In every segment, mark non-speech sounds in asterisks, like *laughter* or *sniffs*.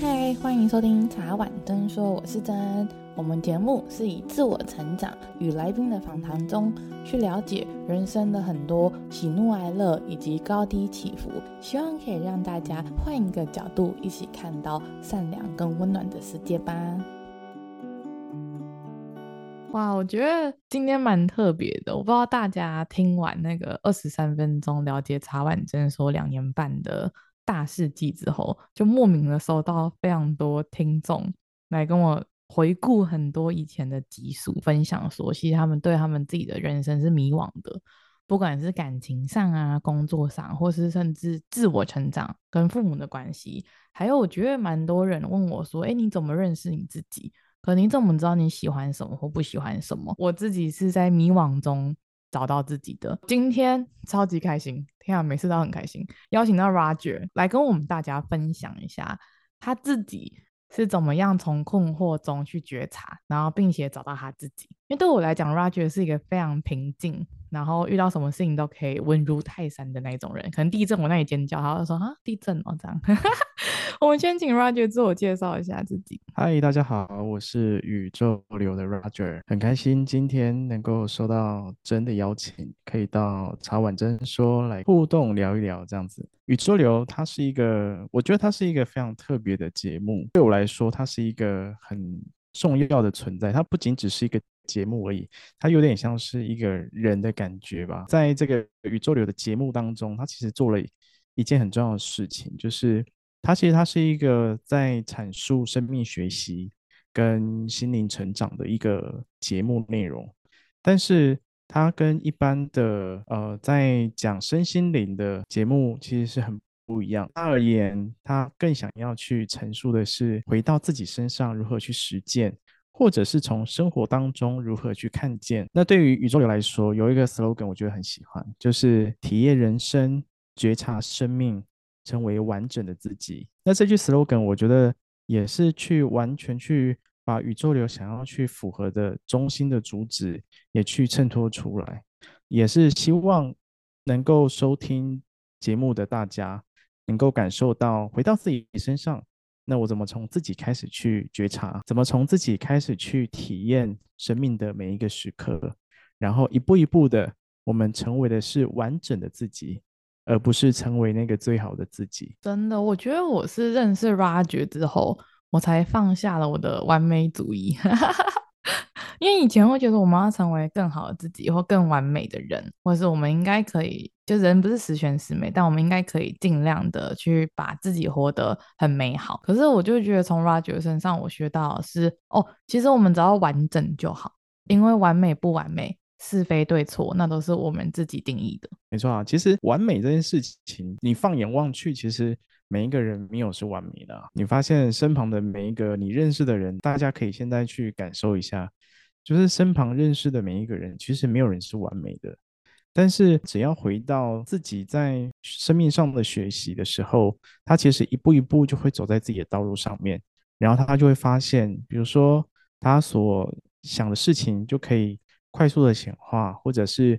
嗨，欢迎收听茶碗真说，我是真。我们节目是以自我成长与来宾的访谈中，去了解人生的很多喜怒哀乐以及高低起伏，希望可以让大家换一个角度，一起看到善良跟温暖的世界吧。哇，我觉得今天蛮特别的，我不知道大家听完那个二十三分钟了解茶碗真说两年半的。大事记之后，就莫名的收到非常多听众来跟我回顾很多以前的集数，分享说，其实他们对他们自己的人生是迷惘的，不管是感情上啊、工作上，或是甚至自我成长跟父母的关系，还有我觉得蛮多人问我说，哎，你怎么认识你自己？可你怎么知道你喜欢什么或不喜欢什么？我自己是在迷惘中。找到自己的，今天超级开心，天啊，每次都很开心。邀请到 Roger 来跟我们大家分享一下他自己是怎么样从困惑中去觉察，然后并且找到他自己。因为对我来讲，Roger 是一个非常平静，然后遇到什么事情都可以稳如泰山的那种人。可能地震我那里尖叫，他就说啊地震哦这样。我们先请 Roger 自我介绍一下自己。嗨，大家好，我是宇宙流的 Roger，很开心今天能够收到真的邀请，可以到茶碗真说来互动聊一聊这样子。宇宙流它是一个，我觉得它是一个非常特别的节目，对我来说它是一个很重要的存在。它不仅只是一个节目而已，它有点像是一个人的感觉吧。在这个宇宙流的节目当中，它其实做了一件很重要的事情，就是。它其实它是一个在阐述生命学习跟心灵成长的一个节目内容，但是它跟一般的呃在讲身心灵的节目其实是很不一样。他而言，他更想要去陈述的是回到自己身上如何去实践，或者是从生活当中如何去看见。那对于宇宙流来说，有一个 slogan 我觉得很喜欢，就是体验人生，觉察生命。成为完整的自己。那这句 slogan，我觉得也是去完全去把宇宙流想要去符合的中心的主旨，也去衬托出来，也是希望能够收听节目的大家能够感受到回到自己身上。那我怎么从自己开始去觉察？怎么从自己开始去体验生命的每一个时刻？然后一步一步的，我们成为的是完整的自己。而不是成为那个最好的自己。真的，我觉得我是认识 RAG 之后，我才放下了我的完美主义。因为以前会觉得我们要成为更好的自己，或更完美的人，或是我们应该可以，就人不是十全十美，但我们应该可以尽量的去把自己活得很美好。可是我就觉得从 Roger 身上，我学到的是，哦，其实我们只要完整就好，因为完美不完美。是非对错，那都是我们自己定义的。没错啊，其实完美这件事情，你放眼望去，其实每一个人没有是完美的。你发现身旁的每一个你认识的人，大家可以现在去感受一下，就是身旁认识的每一个人，其实没有人是完美的。但是只要回到自己在生命上的学习的时候，他其实一步一步就会走在自己的道路上面，然后他就会发现，比如说他所想的事情就可以。快速的显化，或者是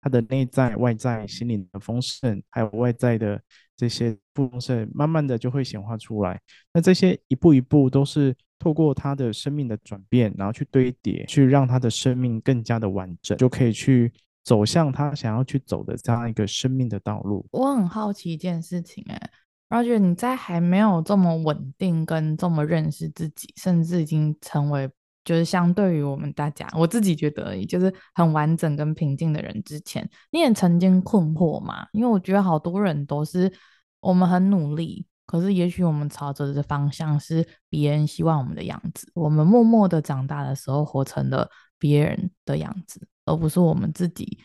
他的内在、外在、心灵的丰盛，还有外在的这些丰盛，慢慢的就会显化出来。那这些一步一步都是透过他的生命的转变，然后去堆叠，去让他的生命更加的完整，就可以去走向他想要去走的这样一个生命的道路。我很好奇一件事情，哎，Roger，你在还没有这么稳定跟这么认识自己，甚至已经成为。就是相对于我们大家，我自己觉得而已，就是很完整跟平静的人之前，你也曾经困惑嘛？因为我觉得好多人都是我们很努力，可是也许我们朝着的方向是别人希望我们的样子，我们默默的长大的时候，活成了别人的样子，而不是我们自己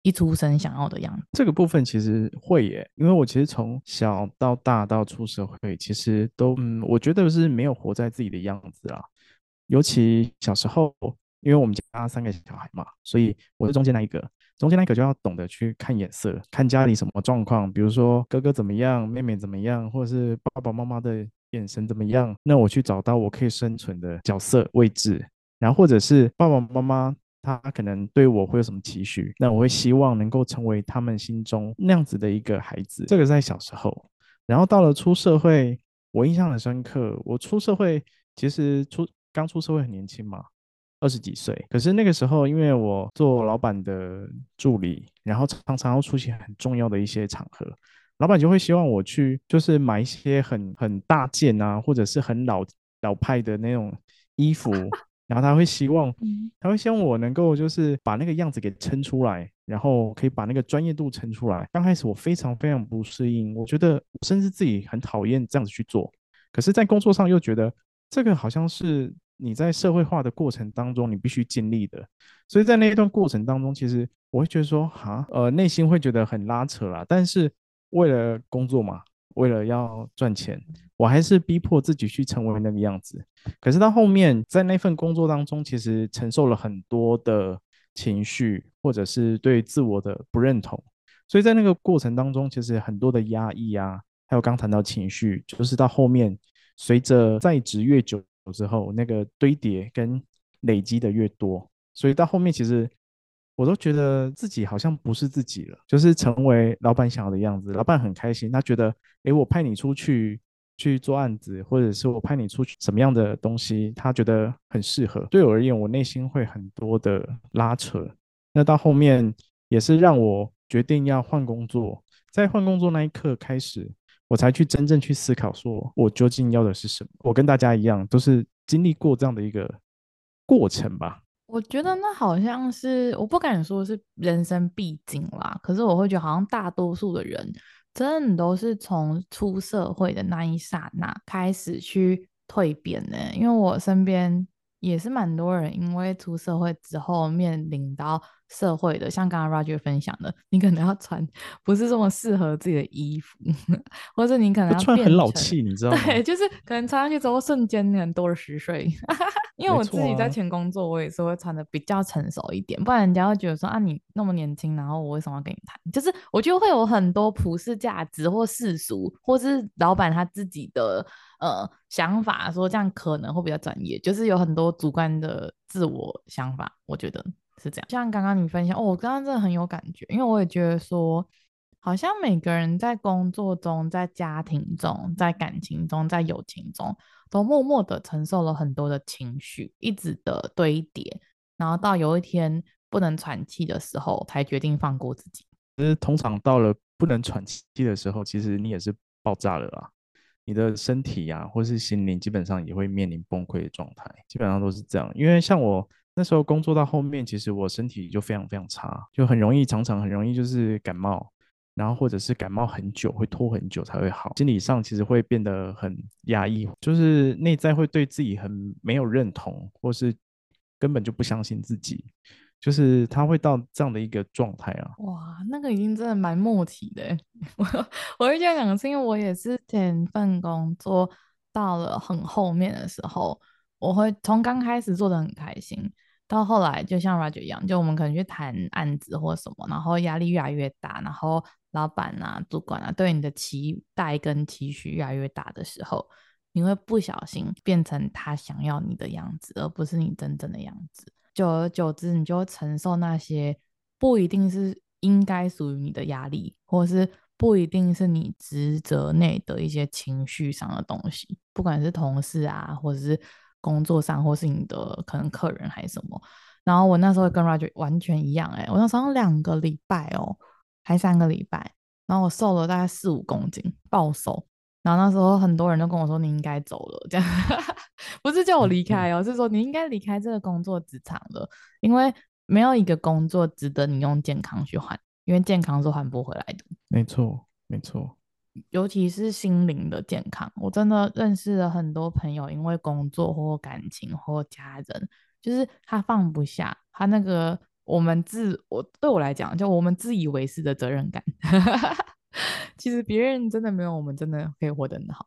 一出生想要的样子。这个部分其实会耶，因为我其实从小到大到出社会，其实都嗯，我觉得是没有活在自己的样子啦。尤其小时候，因为我们家三个小孩嘛，所以我是中间那一个。中间那个就要懂得去看眼色，看家里什么状况，比如说哥哥怎么样，妹妹怎么样，或者是爸爸妈妈的眼神怎么样，那我去找到我可以生存的角色位置。然后或者是爸爸妈妈他可能对我会有什么期许，那我会希望能够成为他们心中那样子的一个孩子。这个在小时候，然后到了出社会。我印象很深刻。我出社会其实出刚出社会很年轻嘛，二十几岁。可是那个时候，因为我做老板的助理，然后常常要出席很重要的一些场合，老板就会希望我去，就是买一些很很大件啊，或者是很老老派的那种衣服。*laughs* 然后他会希望，他会希望我能够就是把那个样子给撑出来，然后可以把那个专业度撑出来。刚开始我非常非常不适应，我觉得甚至自己很讨厌这样子去做。可是，在工作上又觉得这个好像是你在社会化的过程当中你必须经历的。所以在那一段过程当中，其实我会觉得说，哈，呃，内心会觉得很拉扯啦。但是为了工作嘛。为了要赚钱，我还是逼迫自己去成为那个样子。可是到后面，在那份工作当中，其实承受了很多的情绪，或者是对自我的不认同。所以在那个过程当中，其实很多的压抑啊，还有刚谈到情绪，就是到后面，随着在职越久之后，那个堆叠跟累积的越多，所以到后面其实。我都觉得自己好像不是自己了，就是成为老板想要的样子。老板很开心，他觉得，诶，我派你出去去做案子，或者是我派你出去什么样的东西，他觉得很适合。对我而言，我内心会很多的拉扯。那到后面也是让我决定要换工作，在换工作那一刻开始，我才去真正去思考，说我究竟要的是什么。我跟大家一样，都是经历过这样的一个过程吧。我觉得那好像是，我不敢说是人生必经啦，可是我会觉得好像大多数的人真的都是从出社会的那一刹那开始去蜕变的，因为我身边也是蛮多人因为出社会之后面临到。社会的，像刚刚 Roger 分享的，你可能要穿不是这么适合自己的衣服，*laughs* 或者你可能要穿很老气，你知道吗？对，就是可能穿上去之后瞬间很多了十岁。*laughs* 因为我自己在前工作，我也是会穿的比较成熟一点，啊、不然人家会觉得说啊，你那么年轻，然后我为什么要跟你谈？就是我觉得会有很多普世价值或世俗，或是老板他自己的呃想法，说这样可能会比较专业，就是有很多主观的自我想法，我觉得。是这样，像刚刚你分享，哦，我刚刚真的很有感觉，因为我也觉得说，好像每个人在工作中、在家庭中、在感情中、在友情中，都默默的承受了很多的情绪，一直的堆叠，然后到有一天不能喘气的时候，才决定放过自己。其实通常到了不能喘气的时候，其实你也是爆炸了啊，你的身体呀、或是心灵，基本上也会面临崩溃的状态，基本上都是这样。因为像我。那时候工作到后面，其实我身体就非常非常差，就很容易，常常很容易就是感冒，然后或者是感冒很久，会拖很久才会好。心理上其实会变得很压抑，就是内在会对自己很没有认同，或是根本就不相信自己，就是他会到这样的一个状态啊。哇，那个已经真的蛮默契的。*laughs* 我我会这样讲，是因为我也是前份工作到了很后面的时候。我会从刚开始做的很开心，到后来就像 Roger 一样，就我们可能去谈案子或什么，然后压力越来越大，然后老板啊、主管啊对你的期待跟期许越来越大的时候，你会不小心变成他想要你的样子，而不是你真正的样子。久而久之，你就会承受那些不一定是应该属于你的压力，或是不一定是你职责内的一些情绪上的东西，不管是同事啊，或者是。工作上，或是你的可能客人还是什么，然后我那时候跟 Roger 完全一样，欸，哎，我那时候两个礼拜哦，还三个礼拜，然后我瘦了大概四五公斤，暴瘦，然后那时候很多人都跟我说，你应该走了，这样 *laughs* 不是叫我离开哦，是说你应该离开这个工作职场了，因为没有一个工作值得你用健康去换，因为健康是换不回来的。没错，没错。尤其是心灵的健康，我真的认识了很多朋友，因为工作或感情或家人，就是他放不下他那个我们自我对我来讲，就我们自以为是的责任感。*laughs* 其实别人真的没有我们真的可以活得很好，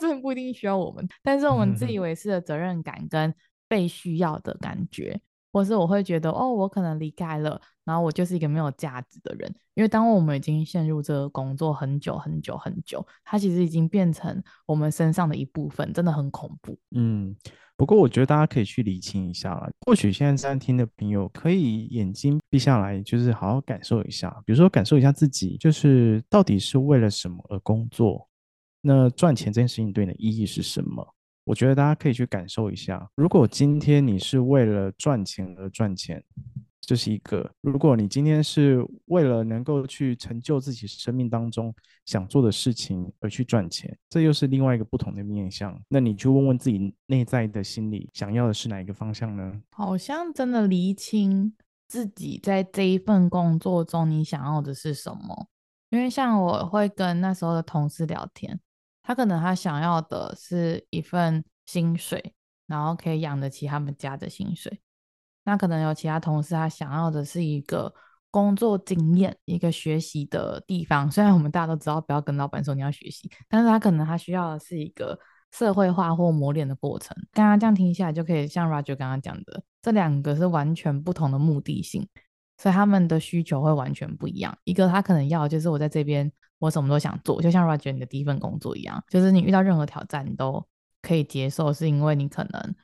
真的不一定需要我们，但是我们自以为是的责任感跟被需要的感觉。或是我会觉得，哦，我可能离开了，然后我就是一个没有价值的人。因为当我们已经陷入这个工作很久很久很久，它其实已经变成我们身上的一部分，真的很恐怖。嗯，不过我觉得大家可以去理清一下啦。或许现在在听的朋友可以眼睛闭下来，就是好好感受一下，比如说感受一下自己，就是到底是为了什么而工作。那赚钱这件事情对你的意义是什么？我觉得大家可以去感受一下。如果今天你是为了赚钱而赚钱，这是一个；如果你今天是为了能够去成就自己生命当中想做的事情而去赚钱，这又是另外一个不同的面向。那你去问问自己内在的心里想要的是哪一个方向呢？好像真的厘清自己在这一份工作中你想要的是什么。因为像我会跟那时候的同事聊天，他可能他想要的是一份薪水，然后可以养得起他们家的薪水。那可能有其他同事，他想要的是一个工作经验，一个学习的地方。虽然我们大家都知道不要跟老板说你要学习，但是他可能他需要的是一个社会化或磨练的过程。刚刚这样听下来，就可以像 Roger 刚刚讲的，这两个是完全不同的目的性，所以他们的需求会完全不一样。一个他可能要的就是我在这边，我什么都想做，就像 Roger 你的第一份工作一样，就是你遇到任何挑战，你都可以接受，是因为你可能。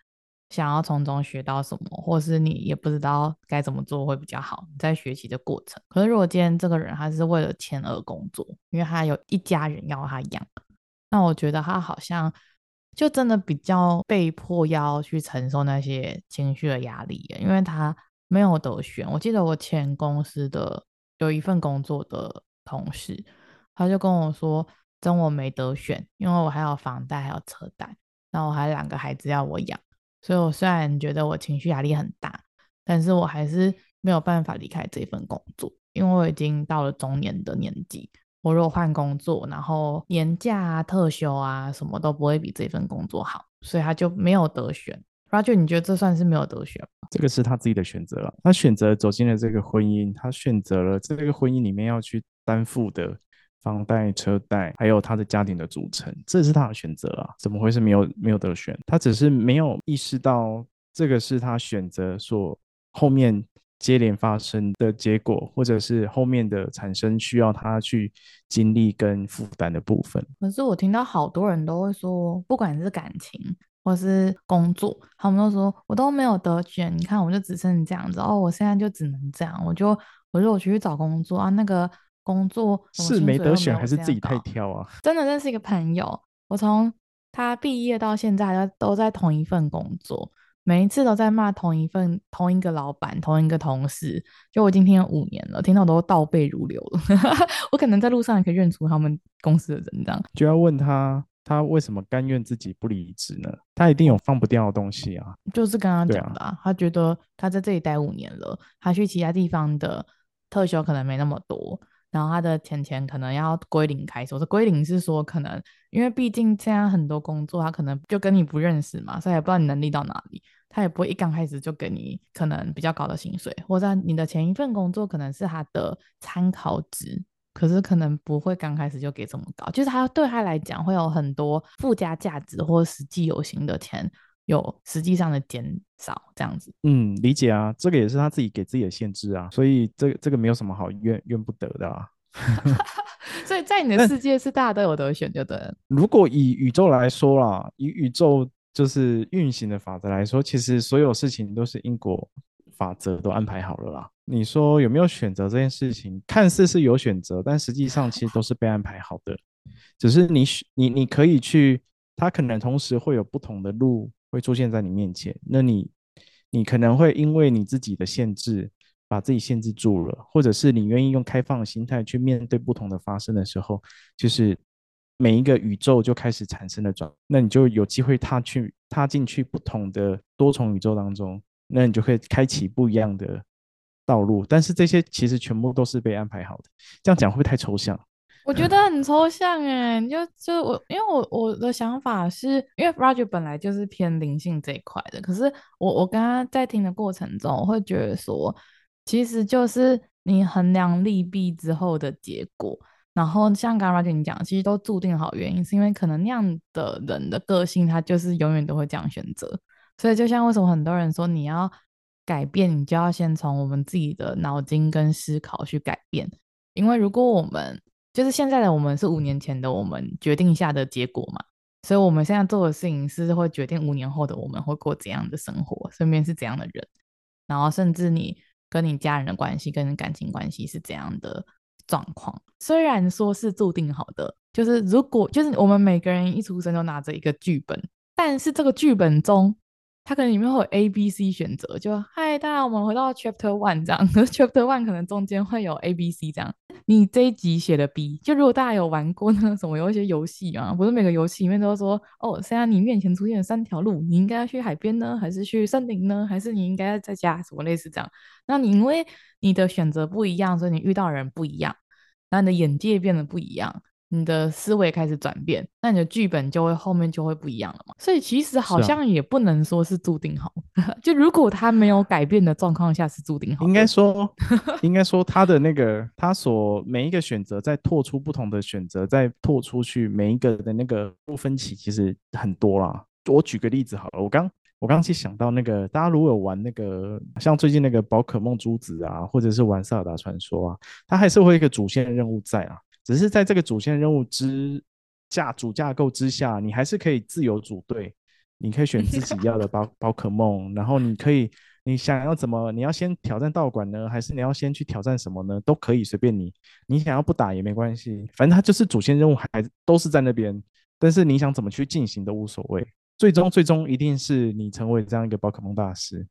想要从中学到什么，或是你也不知道该怎么做会比较好，你在学习的过程。可是如果今天这个人他是为了钱而工作，因为他有一家人要他养，那我觉得他好像就真的比较被迫要去承受那些情绪的压力，因为他没有得选。我记得我前公司的有一份工作的同事，他就跟我说，真我没得选，因为我还有房贷，还有车贷，然后我还有两个孩子要我养。所以，我虽然觉得我情绪压力很大，但是我还是没有办法离开这份工作，因为我已经到了中年的年纪。我如果换工作，然后年假啊、特休啊，什么都不会比这份工作好，所以他就没有得选。Roger，你觉得这算是没有得选吗？这个是他自己的选择了，他选择走进了这个婚姻，他选择了这个婚姻里面要去担负的。房贷、车贷，还有他的家庭的组成，这是他的选择啊！怎么会是没有没有得选？他只是没有意识到这个是他选择所后面接连发生的结果，或者是后面的产生需要他去经历跟负担的部分。可是我听到好多人都会说，不管是感情或是工作，他们都说我都没有得选。你看，我就只剩这样子哦，我现在就只能这样，我就我就我去找工作啊，那个。工作是没得选还是自己太挑啊？真的认识一个朋友，我从他毕业到现在都都在同一份工作，每一次都在骂同一份同一个老板同一个同事，就我已经听了五年了，听到都倒背如流了。*laughs* 我可能在路上也可以认出他们公司的人，这样就要问他，他为什么甘愿自己不离职呢？他一定有放不掉的东西啊。就是刚刚讲的啊，啊他觉得他在这里待五年了，他去其他地方的特休可能没那么多。然后他的钱钱可能要归零开始，我说归零是说可能，因为毕竟现在很多工作他可能就跟你不认识嘛，所以也不知道你能力到哪里，他也不会一刚开始就给你可能比较高的薪水，或者你的前一份工作可能是他的参考值，可是可能不会刚开始就给这么高，就是他对他来讲会有很多附加价值或实际有形的钱有实际上的减少这样子。嗯，理解啊，这个也是他自己给自己的限制啊，所以这这个没有什么好怨怨不得的啊。*laughs* 所以在你的世界是大家都有得选，就对了。如果以宇宙来说啦，以宇宙就是运行的法则来说，其实所有事情都是因果法则都安排好了啦。你说有没有选择这件事情？看似是有选择，但实际上其实都是被安排好的。只是你你你可以去，它可能同时会有不同的路。会出现在你面前，那你你可能会因为你自己的限制，把自己限制住了，或者是你愿意用开放的心态去面对不同的发生的时候，就是每一个宇宙就开始产生了转，那你就有机会踏去踏进去不同的多重宇宙当中，那你就会开启不一样的道路。但是这些其实全部都是被安排好的，这样讲会不会太抽象？我觉得很抽象哎，就就我，因为我我的想法是，因为 Roger 本来就是偏灵性这一块的，可是我我刚刚在听的过程中，我会觉得说，其实就是你衡量利弊之后的结果，然后像刚刚 Roger 你讲，其实都注定好原因，是因为可能那样的人的个性，他就是永远都会这样选择，所以就像为什么很多人说你要改变，你就要先从我们自己的脑筋跟思考去改变，因为如果我们就是现在的我们是五年前的我们决定下的结果嘛，所以我们现在做的事情是会决定五年后的我们会过怎样的生活，身边是怎样的人，然后甚至你跟你家人的关系、跟感情关系是怎样的状况。虽然说是注定好的，就是如果就是我们每个人一出生就拿着一个剧本，但是这个剧本中，它可能里面会有 A、B、C 选择。就嗨，大家我们回到 Chapter One 这样，可是 Chapter One 可能中间会有 A、B、C 这样。你这一集写的 B，就如果大家有玩过那个什么有一些游戏啊，不是每个游戏里面都说哦，现在你面前出现三条路，你应该要去海边呢，还是去森林呢，还是你应该要在家，什么类似这样。那你因为你的选择不一样，所以你遇到人不一样，那你的眼界变得不一样。你的思维开始转变，那你的剧本就会后面就会不一样了嘛。所以其实好像也不能说是注定好，啊、*laughs* 就如果他没有改变的状况下是注定好。应该说，*laughs* 应该说他的那个他所每一个选择在拓出不同的选择，在拓出去每一个的那个不分歧其实很多啦。我举个例子好了，我刚我刚其实想到那个大家如果有玩那个像最近那个宝可梦珠子啊，或者是玩萨尔达传说啊，它还是会有一个主线任务在啊。只是在这个主线任务之架主架构之下，你还是可以自由组队，你可以选自己要的宝宝可梦，然后你可以你想要怎么，你要先挑战道馆呢，还是你要先去挑战什么呢？都可以随便你，你想要不打也没关系，反正它就是主线任务还都是在那边，但是你想怎么去进行都无所谓，最终最终一定是你成为这样一个宝可梦大师，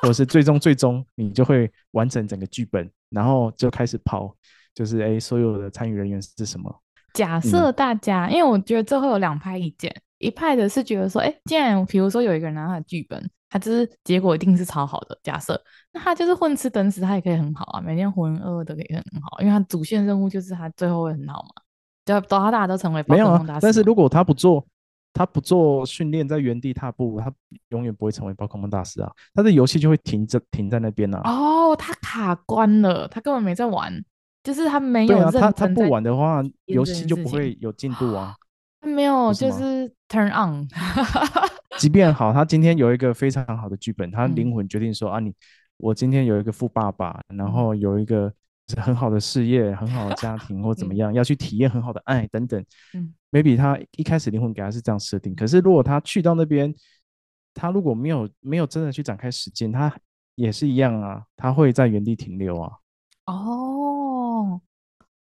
或者是最终最终你就会完成整个剧本，然后就开始跑。就是哎，所有的参与人员是什么？假设大家，嗯、因为我觉得这会有两派意见，一派的是觉得说，哎，既然比如说有一个人拿他的剧本，他就是结果一定是超好的。假设，那他就是混吃等死，他也可以很好啊，每天浑浑噩噩的可以很好，因为他主线任务就是他最后会很好嘛，就到他大家都成为宝可梦大师。但是如果他不做，他不做训练，在原地踏步，他永远不会成为宝可梦大师啊，他的游戏就会停着停在那边啊。哦，他卡关了，他根本没在玩。就是他没有认真，他他不玩的话，游戏就不会有进度啊。他没有，就是 turn on。*laughs* 即便好，他今天有一个非常好的剧本，他灵魂决定说、嗯、啊，你我今天有一个富爸爸，然后有一个很好的事业、很好的家庭或怎么样，要去体验很好的爱等等。嗯，maybe 他一开始灵魂给他是这样设定，可是如果他去到那边，他如果没有没有真的去展开实践，他也是一样啊，他会在原地停留啊。哦，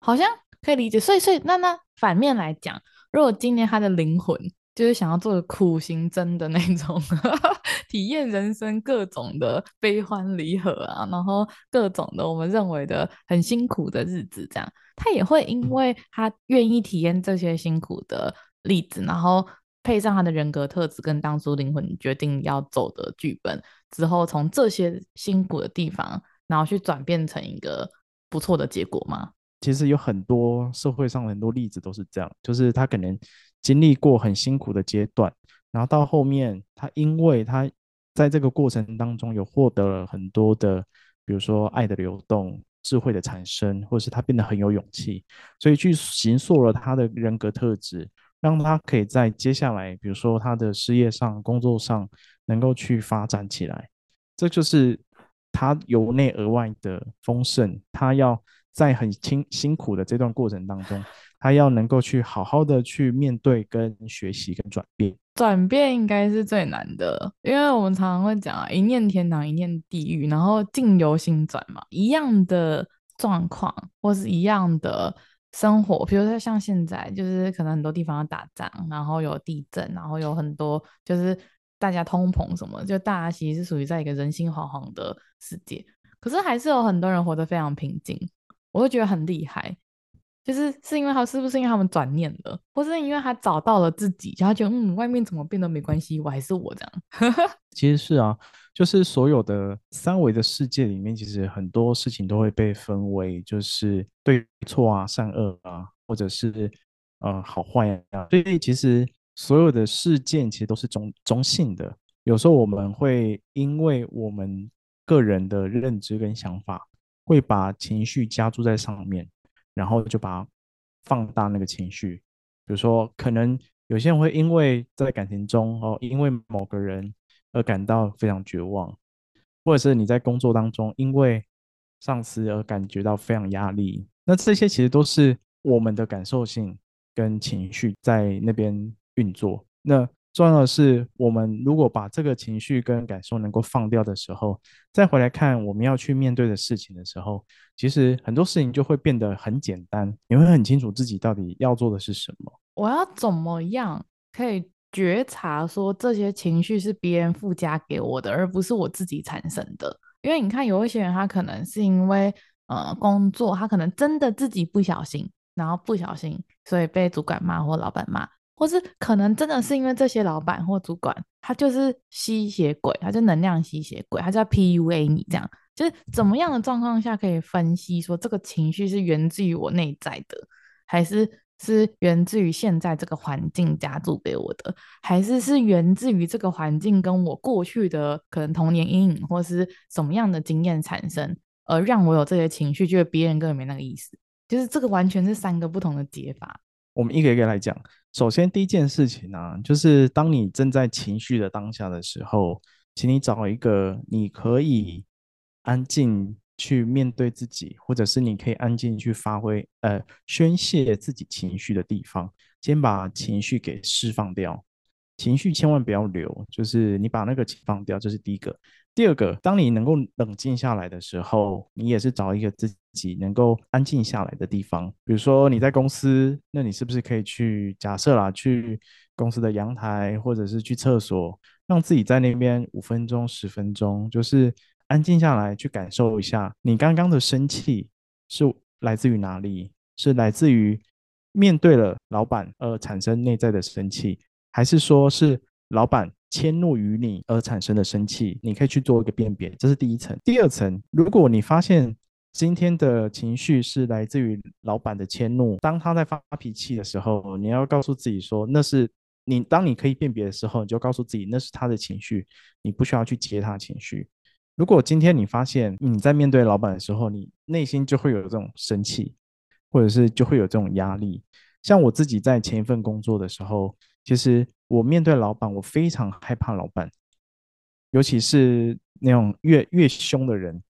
好像可以理解。所以，所以那那反面来讲，如果今年他的灵魂就是想要做苦行僧的那种，*laughs* 体验人生各种的悲欢离合啊，然后各种的我们认为的很辛苦的日子，这样他也会因为他愿意体验这些辛苦的例子，然后配上他的人格特质跟当初灵魂决定要走的剧本之后，从这些辛苦的地方。然后去转变成一个不错的结果吗？其实有很多社会上很多例子都是这样，就是他可能经历过很辛苦的阶段，然后到后面他因为他在这个过程当中有获得了很多的，比如说爱的流动、智慧的产生，或是他变得很有勇气，所以去形塑了他的人格特质，让他可以在接下来，比如说他的事业上、工作上能够去发展起来，这就是。他由内而外的丰盛，他要在很辛辛苦的这段过程当中，他要能够去好好的去面对、跟学习、跟转变。转变应该是最难的，因为我们常常会讲啊，一念天堂，一念地狱，然后境由心转嘛。一样的状况或是一样的生活，比如说像现在，就是可能很多地方要打仗，然后有地震，然后有很多就是。大家通膨什么，就大家其实是属于在一个人心惶惶的世界，可是还是有很多人活得非常平静，我会觉得很厉害。就是是因为他是不是因为他们转念了，或是因为他找到了自己，他觉得嗯，外面怎么变都没关系，我还是我这样。*laughs* 其实是啊，就是所有的三维的世界里面，其实很多事情都会被分为就是对错啊、善恶啊，或者是呃好坏啊，所以其实。所有的事件其实都是中中性的，有时候我们会因为我们个人的认知跟想法，会把情绪加注在上面，然后就把放大那个情绪。比如说，可能有些人会因为在感情中哦，因为某个人而感到非常绝望，或者是你在工作当中因为上司而感觉到非常压力，那这些其实都是我们的感受性跟情绪在那边。运作，那重要的是，我们如果把这个情绪跟感受能够放掉的时候，再回来看我们要去面对的事情的时候，其实很多事情就会变得很简单。你会很清楚自己到底要做的是什么。我要怎么样可以觉察说这些情绪是别人附加给我的，而不是我自己产生的？因为你看，有一些人他可能是因为呃工作，他可能真的自己不小心，然后不小心，所以被主管骂或老板骂。或是可能真的是因为这些老板或主管，他就是吸血鬼，他就能量吸血鬼，他就要 PUA 你这样，就是怎么样的状况下可以分析说这个情绪是源自于我内在的，还是是源自于现在这个环境加注给我的，还是是源自于这个环境跟我过去的可能童年阴影或是什么样的经验产生，而让我有这些情绪，觉得别人根本没那个意思，就是这个完全是三个不同的解法。我们一个一个来讲。首先，第一件事情呢、啊，就是当你正在情绪的当下的时候，请你找一个你可以安静去面对自己，或者是你可以安静去发挥、呃宣泄自己情绪的地方，先把情绪给释放掉。情绪千万不要留，就是你把那个放掉，这是第一个。第二个，当你能够冷静下来的时候，你也是找一个自己能够安静下来的地方。比如说你在公司，那你是不是可以去假设啦，去公司的阳台，或者是去厕所，让自己在那边五分钟、十分钟，就是安静下来，去感受一下你刚刚的生气是来自于哪里？是来自于面对了老板而产生内在的生气，还是说是老板迁怒于你而产生的生气，你可以去做一个辨别，这是第一层。第二层，如果你发现今天的情绪是来自于老板的迁怒，当他在发脾气的时候，你要告诉自己说，那是你。当你可以辨别的时候，你就告诉自己那是他的情绪，你不需要去接他的情绪。如果今天你发现你在面对老板的时候，你内心就会有这种生气，或者是就会有这种压力。像我自己在前一份工作的时候，其实。我面对老板，我非常害怕老板，尤其是那种越越凶的人，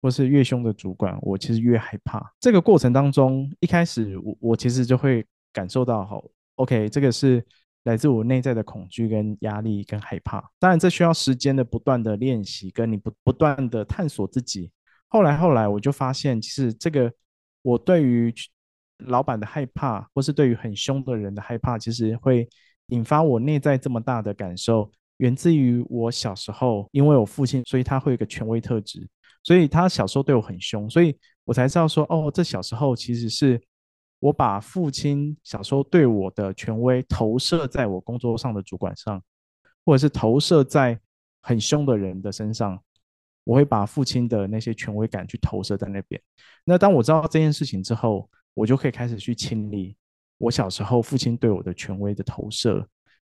或是越凶的主管，我其实越害怕。这个过程当中，一开始我我其实就会感受到，好，OK，这个是来自我内在的恐惧、跟压力、跟害怕。当然，这需要时间的不断的练习，跟你不不断的探索自己。后来后来，我就发现，其实这个我对于老板的害怕，或是对于很凶的人的害怕，其实会。引发我内在这么大的感受，源自于我小时候，因为我父亲，所以他会有一个权威特质，所以他小时候对我很凶，所以我才知道说，哦，这小时候其实是我把父亲小时候对我的权威投射在我工作上的主管上，或者是投射在很凶的人的身上，我会把父亲的那些权威感去投射在那边。那当我知道这件事情之后，我就可以开始去清理。我小时候父亲对我的权威的投射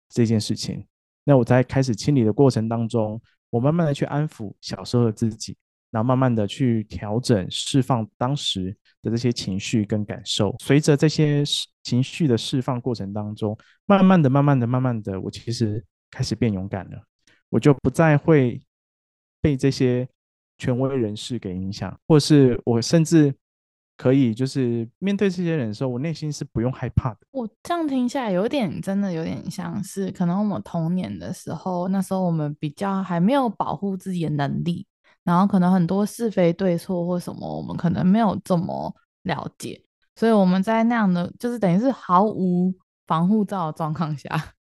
这件事情，那我在开始清理的过程当中，我慢慢的去安抚小时候的自己，然后慢慢的去调整释放当时的这些情绪跟感受。随着这些情绪的释放过程当中，慢慢的、慢慢的、慢慢的，我其实开始变勇敢了，我就不再会被这些权威人士给影响，或是我甚至。可以，就是面对这些人的时候，我内心是不用害怕的。我这样听下来，有点真的有点像是，可能我们童年的时候，那时候我们比较还没有保护自己的能力，然后可能很多是非对错或什么，我们可能没有这么了解，所以我们在那样的就是等于是毫无防护罩的状况下，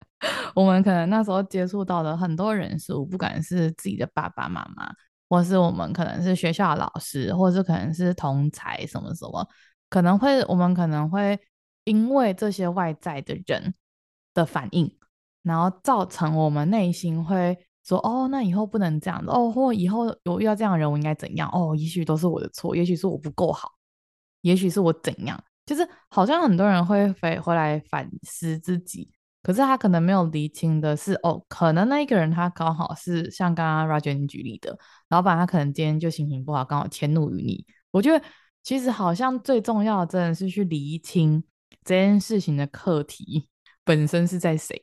*laughs* 我们可能那时候接触到的很多人事物，不管是自己的爸爸妈妈。或是我们可能是学校老师，或是可能是同才什么什么，可能会我们可能会因为这些外在的人的反应，然后造成我们内心会说：“哦，那以后不能这样子哦，或以后有遇到这样的人，我应该怎样？哦，也许都是我的错，也许是我不够好，也许是我怎样？就是好像很多人会回回来反思自己。”可是他可能没有厘清的是，哦，可能那一个人他刚好是像刚刚 Roger 你举例的老板，他可能今天就心情不好，刚好迁怒于你。我觉得其实好像最重要的真的是去厘清这件事情的课题本身是在谁，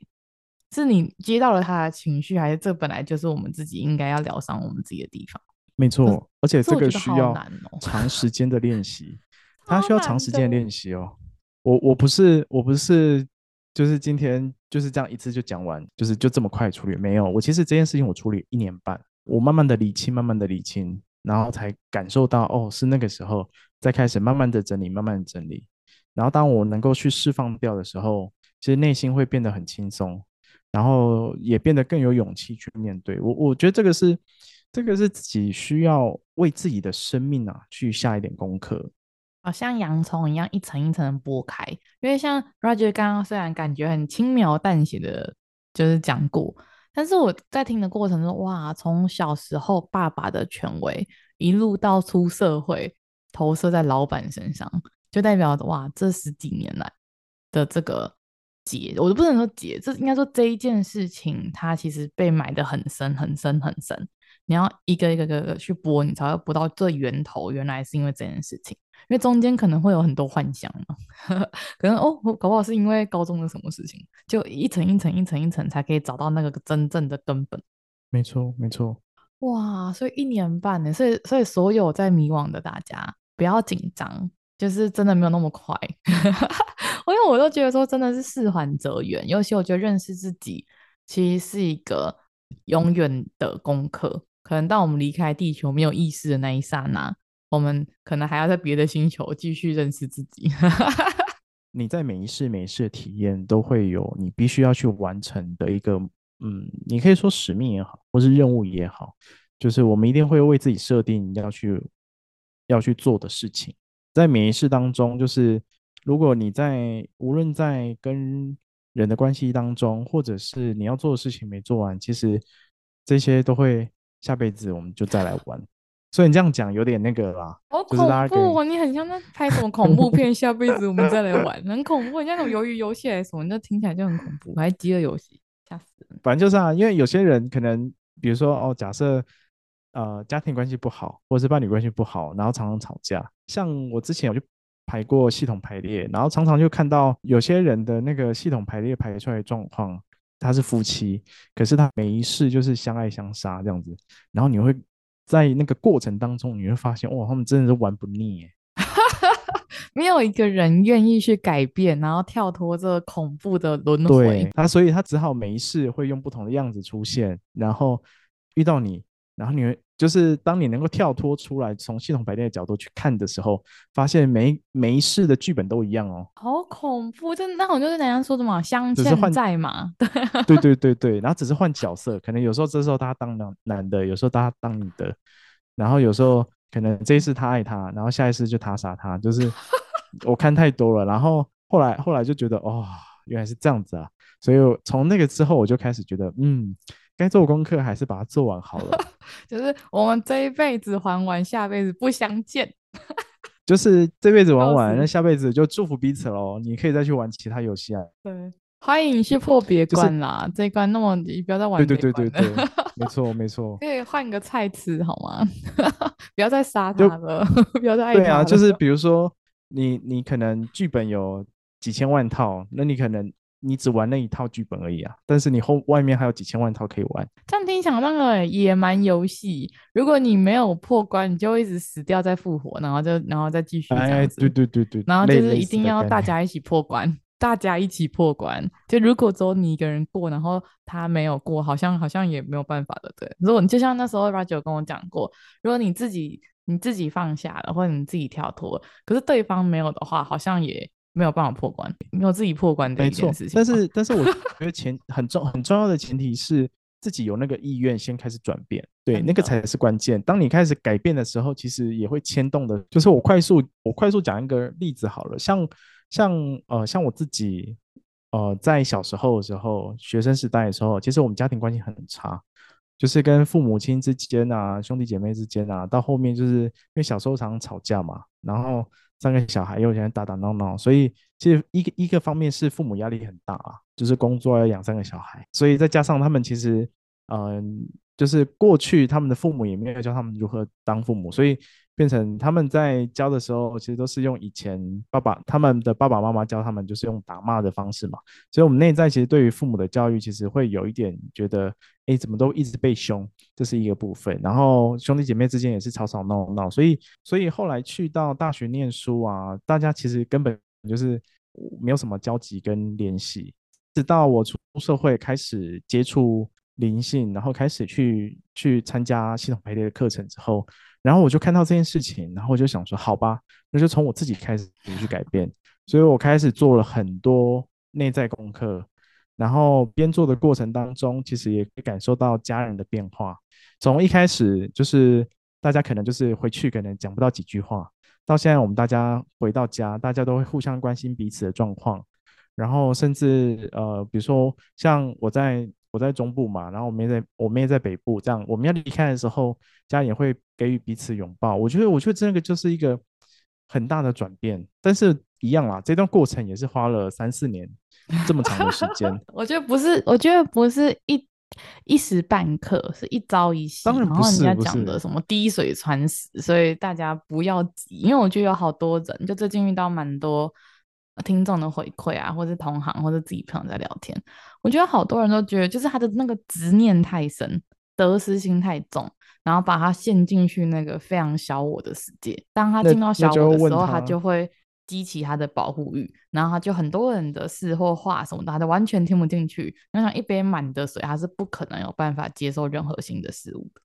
是你接到了他的情绪，还是这本来就是我们自己应该要疗伤我们自己的地方？没错，而且这个需要长时间的练习，他需要长时间练习哦。我我不是我不是。就是今天就是这样一次就讲完，就是就这么快处理？没有，我其实这件事情我处理一年半，我慢慢的理清，慢慢的理清，然后才感受到哦，是那个时候再开始慢慢的整理，慢慢的整理。然后当我能够去释放掉的时候，其实内心会变得很轻松，然后也变得更有勇气去面对。我我觉得这个是这个是自己需要为自己的生命啊去下一点功课。好像洋葱一样一层一层的剥开，因为像 Roger 刚刚虽然感觉很轻描淡写的，就是讲过，但是我在听的过程中，哇，从小时候爸爸的权威一路到出社会，投射在老板身上，就代表哇，这十几年来的这个结，我都不能说结，这应该说这一件事情，它其实被埋得很深很深很深，你要一个一个一个去剥，你才会剥到最源头，原来是因为这件事情。因为中间可能会有很多幻想嘛，*laughs* 可能哦，搞不好是因为高中的什么事情，就一层一层一层一层才可以找到那个真正的根本。没错，没错。哇，所以一年半呢，所以所以所有在迷惘的大家不要紧张，就是真的没有那么快。*laughs* 因为我都觉得说真的是事缓则圆，尤其我觉得认识自己其实是一个永远的功课。可能当我们离开地球没有意识的那一刹那。我们可能还要在别的星球继续认识自己。*laughs* 你在每一世每一世的体验都会有你必须要去完成的一个，嗯，你可以说使命也好，或是任务也好，就是我们一定会为自己设定要去要去做的事情。在每一世当中，就是如果你在无论在跟人的关系当中，或者是你要做的事情没做完，其实这些都会下辈子我们就再来玩。所以你这样讲有点那个啦，好恐怖哦！你很像在拍什么恐怖片，*laughs* 下辈子我们再来玩，很恐怖。你像那种鱿鱼游戏还是什么，那听起来就很恐怖，还是饥饿游戏，吓死人。反正就是啊，因为有些人可能，比如说哦，假设呃家庭关系不好，或者是伴侣关系不好，然后常常吵架。像我之前我就排过系统排列，然后常常就看到有些人的那个系统排列排出来的状况，他是夫妻，可是他每一世就是相爱相杀这样子，然后你会。在那个过程当中，你会发现，哇，他们真的是玩不腻耶！*laughs* 没有一个人愿意去改变，然后跳脱这恐怖的轮回。对，他所以他只好每一世会用不同的样子出现，然后遇到你，然后你会。就是当你能够跳脱出来，从系统排列的角度去看的时候，发现每每一世的剧本都一样哦。好恐怖！就那种就是人家说的嘛，相欠债嘛。对对对对，然后只是换角色，可能有时候这时候他当男男的，有时候他当女的，然后有时候可能这一次他爱他，然后下一次就他杀他，就是 *laughs* 我看太多了。然后后来后来就觉得哦，原来是这样子啊！所以从那个之后，我就开始觉得嗯。该做功课还是把它做完好了。*laughs* 就是我们这一辈子还完，下辈子不相见。就是这辈子玩完，那下辈子就祝福彼此喽。你可以再去玩其他游戏啊。对，欢迎你去破别关啦。就是、这一关那么你不要再玩。对对对对对，*laughs* 没错没错。可以换个菜吃好吗？*laughs* 不要再杀他了，不要再爱他了。对啊，就是比如说你你可能剧本有几千万套，那你可能。你只玩那一套剧本而已啊，但是你后外面还有几千万套可以玩。这样听起来那个野蛮游戏，如果你没有破关，你就会一直死掉再复活，然后就然后再继续这样子。哎，对对对对。然后就是一定要大家一起破关，大家一起破关。就如果只有你一个人过，然后他没有过，好像好像也没有办法的。对，如果你就像那时候 Roger 跟我讲过，如果你自己你自己放下了，或者你自己跳脱，可是对方没有的话，好像也。没有办法破关，没有自己破关的一件事情。但是，但是我觉 *laughs* 得前很重很重要的前提是自己有那个意愿，先开始转变，对，那个才是关键。当你开始改变的时候，其实也会牵动的。就是我快速我快速讲一个例子好了，像像呃像我自己呃在小时候的时候，学生时代的时候，其实我们家庭关系很差，就是跟父母亲之间啊，兄弟姐妹之间啊，到后面就是因为小时候常常吵架嘛，然后。三个小孩又现在打打闹闹，所以其实一个一个方面是父母压力很大啊，就是工作要养三个小孩，所以再加上他们其实，嗯、就是过去他们的父母也没有教他们如何当父母，所以。变成他们在教的时候，其实都是用以前爸爸他们的爸爸妈妈教他们，就是用打骂的方式嘛。所以，我们内在其实对于父母的教育，其实会有一点觉得，哎，怎么都一直被凶，这是一个部分。然后兄弟姐妹之间也是吵吵闹闹，所以，所以后来去到大学念书啊，大家其实根本就是没有什么交集跟联系。直到我出社会开始接触灵性，然后开始去去参加系统排列的课程之后，然后我就看到这件事情，然后我就想说，好吧，那就从我自己开始去改变。所以我开始做了很多内在功课，然后边做的过程当中，其实也可以感受到家人的变化。从一开始就是大家可能就是回去可能讲不到几句话，到现在我们大家回到家，大家都会互相关心彼此的状况，然后甚至呃，比如说像我在我在中部嘛，然后我妹在我妹在北部，这样我们要离开的时候，家人也会给予彼此拥抱。我觉得我觉得这个就是一个很大的转变，但是。一样啦，这段过程也是花了三四年这么长的时间。*laughs* 我觉得不是，我觉得不是一一时半刻，是一朝一夕。当然不是，然后人家讲的什么滴水穿石，所以大家不要急，因为我觉得有好多人，就最近遇到蛮多听众的回馈啊，或是同行或者自己朋友在聊天，我觉得好多人都觉得，就是他的那个执念太深，得失心太重，然后把他陷进去那个非常小我的世界。当他进到小我的时候，他，他就会。激起他的保护欲，然后他就很多人的事或话什么的，他都完全听不进去。你像一杯满的水，他是不可能有办法接受任何新的事物的。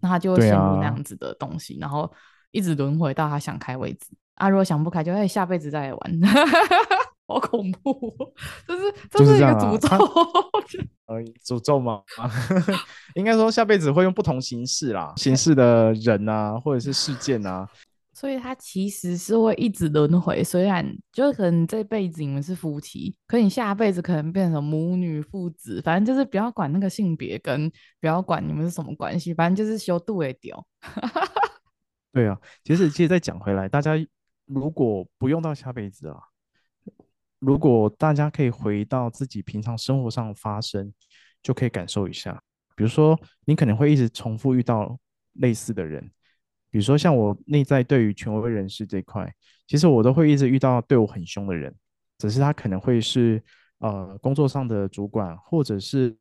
那他就会陷入那样子的东西，啊、然后一直轮回到他想开为止。啊，如果想不开，就会下辈子再来玩。*laughs* 好恐怖，这是这是一个诅咒，呃，诅咒吗？*laughs* 应该说下辈子会用不同形式啦，形式的人啊，或者是事件啊。*laughs* 所以他其实是会一直轮回，虽然就可能这辈子你们是夫妻，可你下辈子可能变成母女父子，反正就是不要管那个性别，跟不要管你们是什么关系，反正就是修度也丢。对啊，其实其实再讲回来，大家如果不用到下辈子啊，如果大家可以回到自己平常生活上发生，就可以感受一下，比如说你可能会一直重复遇到类似的人。比如说，像我内在对于权威人士这块，其实我都会一直遇到对我很凶的人，只是他可能会是呃工作上的主管，或者是、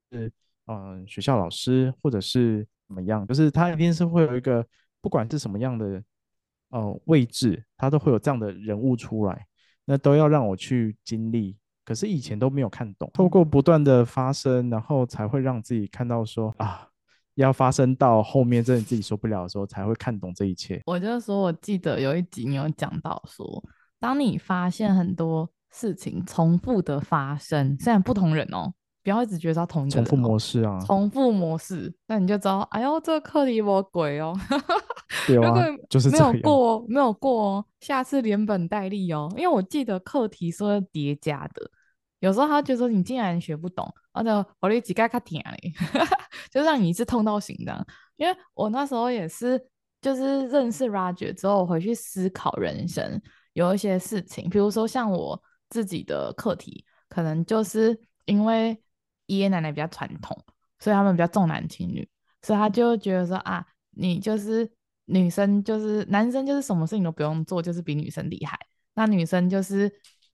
呃、学校老师，或者是怎么样，就是他一定是会有一个不管是什么样的呃位置，他都会有这样的人物出来，那都要让我去经历，可是以前都没有看懂，透过不断的发生，然后才会让自己看到说啊。要发生到后面，真的自己受不了的时候，才会看懂这一切。我就说，我记得有一集你有讲到说，当你发现很多事情重复的发生，虽然不同人哦，不要一直觉得他同一个人哦，重复模式啊，重复模式，那你就知道，哎呦，这个课题我鬼哦，*laughs* 对啊，就是没有过，没有过哦，下次连本带利哦，因为我记得课题是会叠加的。有时候他就说你竟然学不懂，我就我你几盖卡听嘞，*laughs* 就让你一次痛到醒的。因为我那时候也是，就是认识 Roger 之后回去思考人生，有一些事情，比如说像我自己的课题，可能就是因为爷爷奶奶比较传统，所以他们比较重男轻女，所以他就觉得说啊，你就是女生，就是男生就是什么事情都不用做，就是比女生厉害，那女生就是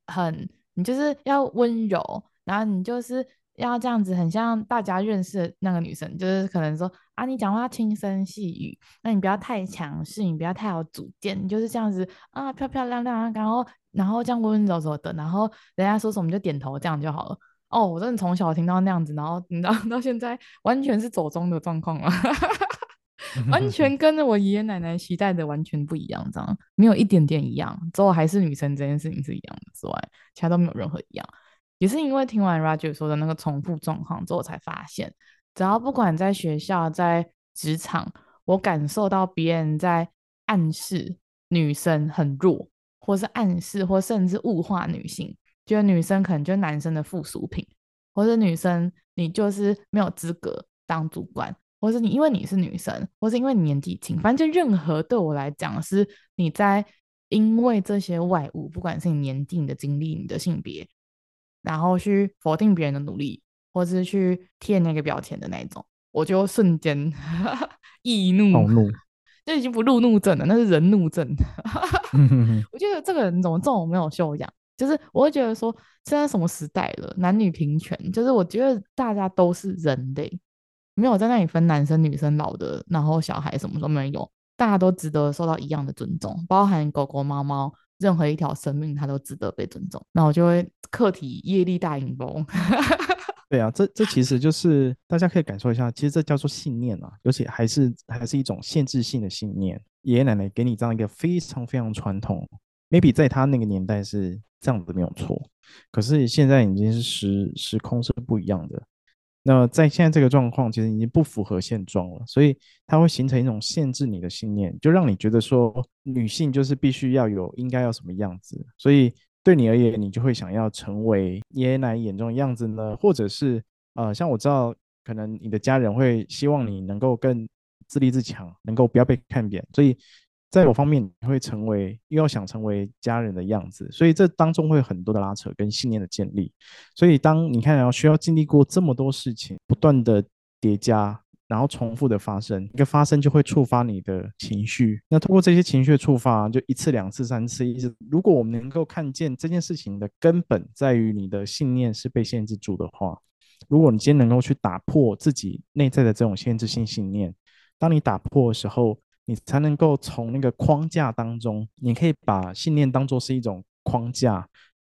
很。你就是要温柔，然后你就是要这样子，很像大家认识的那个女生，就是可能说啊，你讲话轻声细语，那你不要太强势，你不要太有主见，你就是这样子啊，漂漂亮亮，然后然后这样温温柔柔的，然后人家说什么就点头，这样就好了。哦，我真的从小听到那样子，然后你知道 *laughs* 到现在完全是走中的状况了。完全跟着我爷爷奶奶期待的完全不一样，这样没有一点点一样。之后还是女生这件事情是一样的之外，其他都没有任何一样。也是因为听完 Roger 说的那个重复状况之后，才发现，只要不管在学校、在职场，我感受到别人在暗示女生很弱，或是暗示或甚至物化女性，觉得女生可能就是男生的附属品，或者女生你就是没有资格当主管。或是你因为你是女生，或是因为你年纪轻，反正就任何对我来讲是你在因为这些外物，不管是你年纪、你的经历、你的性别，然后去否定别人的努力，或是去贴那个标签的那种，我就瞬间 *laughs* 易怒，怒，就已经不路怒症了，那是人怒症。*laughs* 我觉得这个人怎么这么没有修养？就是我会觉得说，现在什么时代了，男女平权，就是我觉得大家都是人类。没有在那里分男生女生、老的，然后小孩什么都没有，大家都值得受到一样的尊重，包含狗狗、猫猫，任何一条生命它都值得被尊重。那我就会课题业力大引爆。*laughs* 对啊，这这其实就是大家可以感受一下，其实这叫做信念啊，而且还是还是一种限制性的信念。爷爷奶奶给你这样一个非常非常传统，maybe 在他那个年代是这样子没有错，可是现在已经是时时空是不一样的。那在现在这个状况，其实已经不符合现状了，所以它会形成一种限制你的信念，就让你觉得说女性就是必须要有应该要什么样子，所以。对你而言，你就会想要成为爷爷奶奶眼中的样子呢？或者是呃，像我知道，可能你的家人会希望你能够更自立自强，能够不要被看扁。所以，在某方面，你会成为又要想成为家人的样子，所以这当中会有很多的拉扯跟信念的建立。所以，当你看要需要经历过这么多事情，不断的叠加。然后重复的发生，一个发生就会触发你的情绪。那通过这些情绪的触发，就一次、两次、三次，一直。如果我们能够看见这件事情的根本在于你的信念是被限制住的话，如果你今天能够去打破自己内在的这种限制性信念，当你打破的时候，你才能够从那个框架当中，你可以把信念当作是一种框架，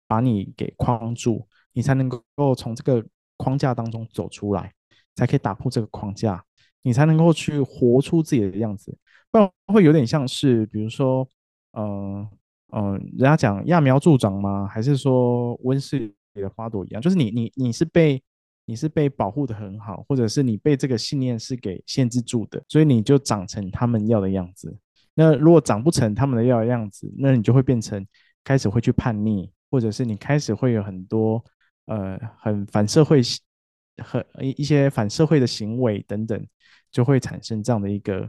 把你给框住，你才能够从这个框架当中走出来。才可以打破这个框架，你才能够去活出自己的样子，不然会有点像是，比如说，嗯、嗯、人家讲揠苗助长吗？还是说温室里的花朵一样？就是你你你是被你是被保护得很好，或者是你被这个信念是给限制住的，所以你就长成他们要的样子。那如果长不成他们的要的样子，那你就会变成开始会去叛逆，或者是你开始会有很多呃很反社会。很一一些反社会的行为等等，就会产生这样的一个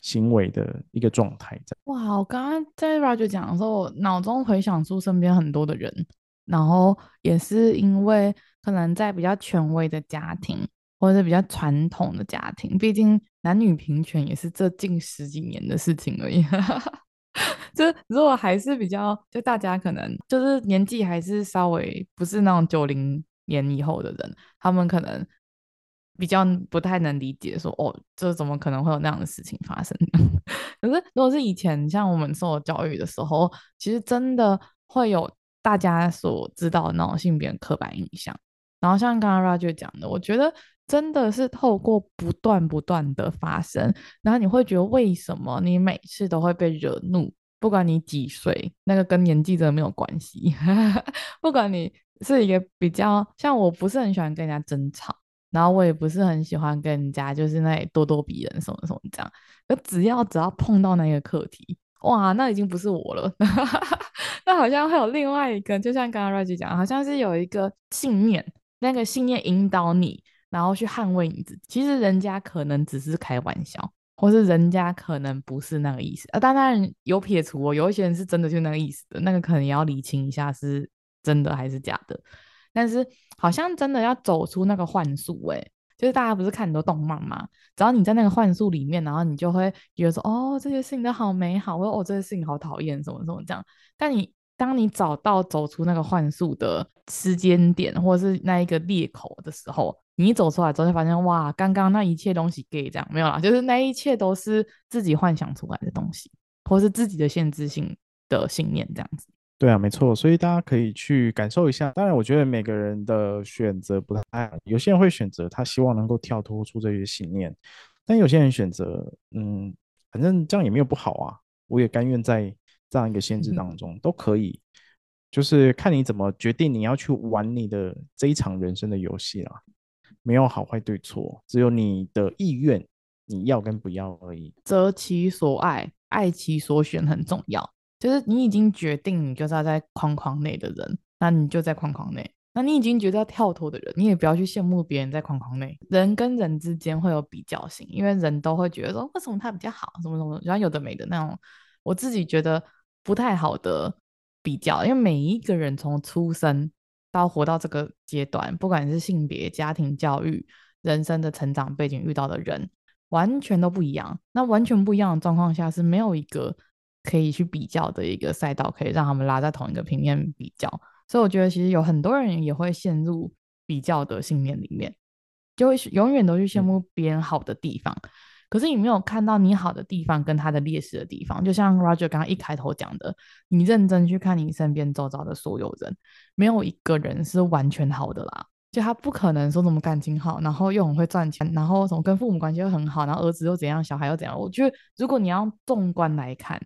行为的一个状态。哇，我刚刚在 Roger 讲的时候，我脑中回想出身边很多的人，然后也是因为可能在比较权威的家庭，或者是比较传统的家庭，毕竟男女平权也是这近十几年的事情而已。*laughs* 就是如果还是比较，就大家可能就是年纪还是稍微不是那种九零。年以后的人，他们可能比较不太能理解说，说哦，这怎么可能会有那样的事情发生？*laughs* 可是如果是以前像我们受教育的时候，其实真的会有大家所知道的那种性别刻板印象。然后像刚刚 Roger 讲的，我觉得真的是透过不断不断的发生，然后你会觉得为什么你每次都会被惹怒？不管你几岁，那个跟年纪真的没有关系。*laughs* 不管你。是一个比较像，我不是很喜欢跟人家争吵，然后我也不是很喜欢跟人家就是那里咄咄逼人什么什么这样。可只要只要碰到那个课题，哇，那已经不是我了。*laughs* 那好像会有另外一个，就像刚刚 Roger 讲，好像是有一个信念，那个信念引导你，然后去捍卫你自己。其实人家可能只是开玩笑，或是人家可能不是那个意思。啊，当然有撇除哦，有一些人是真的就那个意思的，那个可能也要理清一下是。真的还是假的？但是好像真的要走出那个幻术，诶，就是大家不是看很多动漫吗？只要你在那个幻术里面，然后你就会觉得说，哦，这些事情都好美好，或者哦，这些事情好讨厌，什么什么这样。但你当你找到走出那个幻术的时间点，或者是那一个裂口的时候，你一走出来之后，就发现哇，刚刚那一切东西给这样没有啦，就是那一切都是自己幻想出来的东西，或是自己的限制性的信念这样子。对啊，没错，所以大家可以去感受一下。当然，我觉得每个人的选择不太有些人会选择他希望能够跳脱出这些信念，但有些人选择，嗯，反正这样也没有不好啊，我也甘愿在这样一个限制当中，嗯、都可以，就是看你怎么决定你要去玩你的这一场人生的游戏啦，没有好坏对错，只有你的意愿，你要跟不要而已。择其所爱，爱其所选很重要。就是你已经决定你就是要在框框内的人，那你就在框框内。那你已经觉得要跳脱的人，你也不要去羡慕别人在框框内。人跟人之间会有比较性，因为人都会觉得说为什么他比较好，什么什么，然后有的没的那种。我自己觉得不太好的比较，因为每一个人从出生到活到这个阶段，不管是性别、家庭教育、人生的成长背景遇到的人，完全都不一样。那完全不一样的状况下是没有一个。可以去比较的一个赛道，可以让他们拉在同一个平面比较，所以我觉得其实有很多人也会陷入比较的信念里面，就会永远都去羡慕别人好的地方。可是你没有看到你好的地方跟他的劣势的地方。就像 Roger 刚刚一开头讲的，你认真去看你身边周遭的所有人，没有一个人是完全好的啦。就他不可能说什么感情好，然后又很会赚钱，然后什么跟父母关系又很好，然后儿子又怎样，小孩又怎样。我觉得如果你要纵观来看，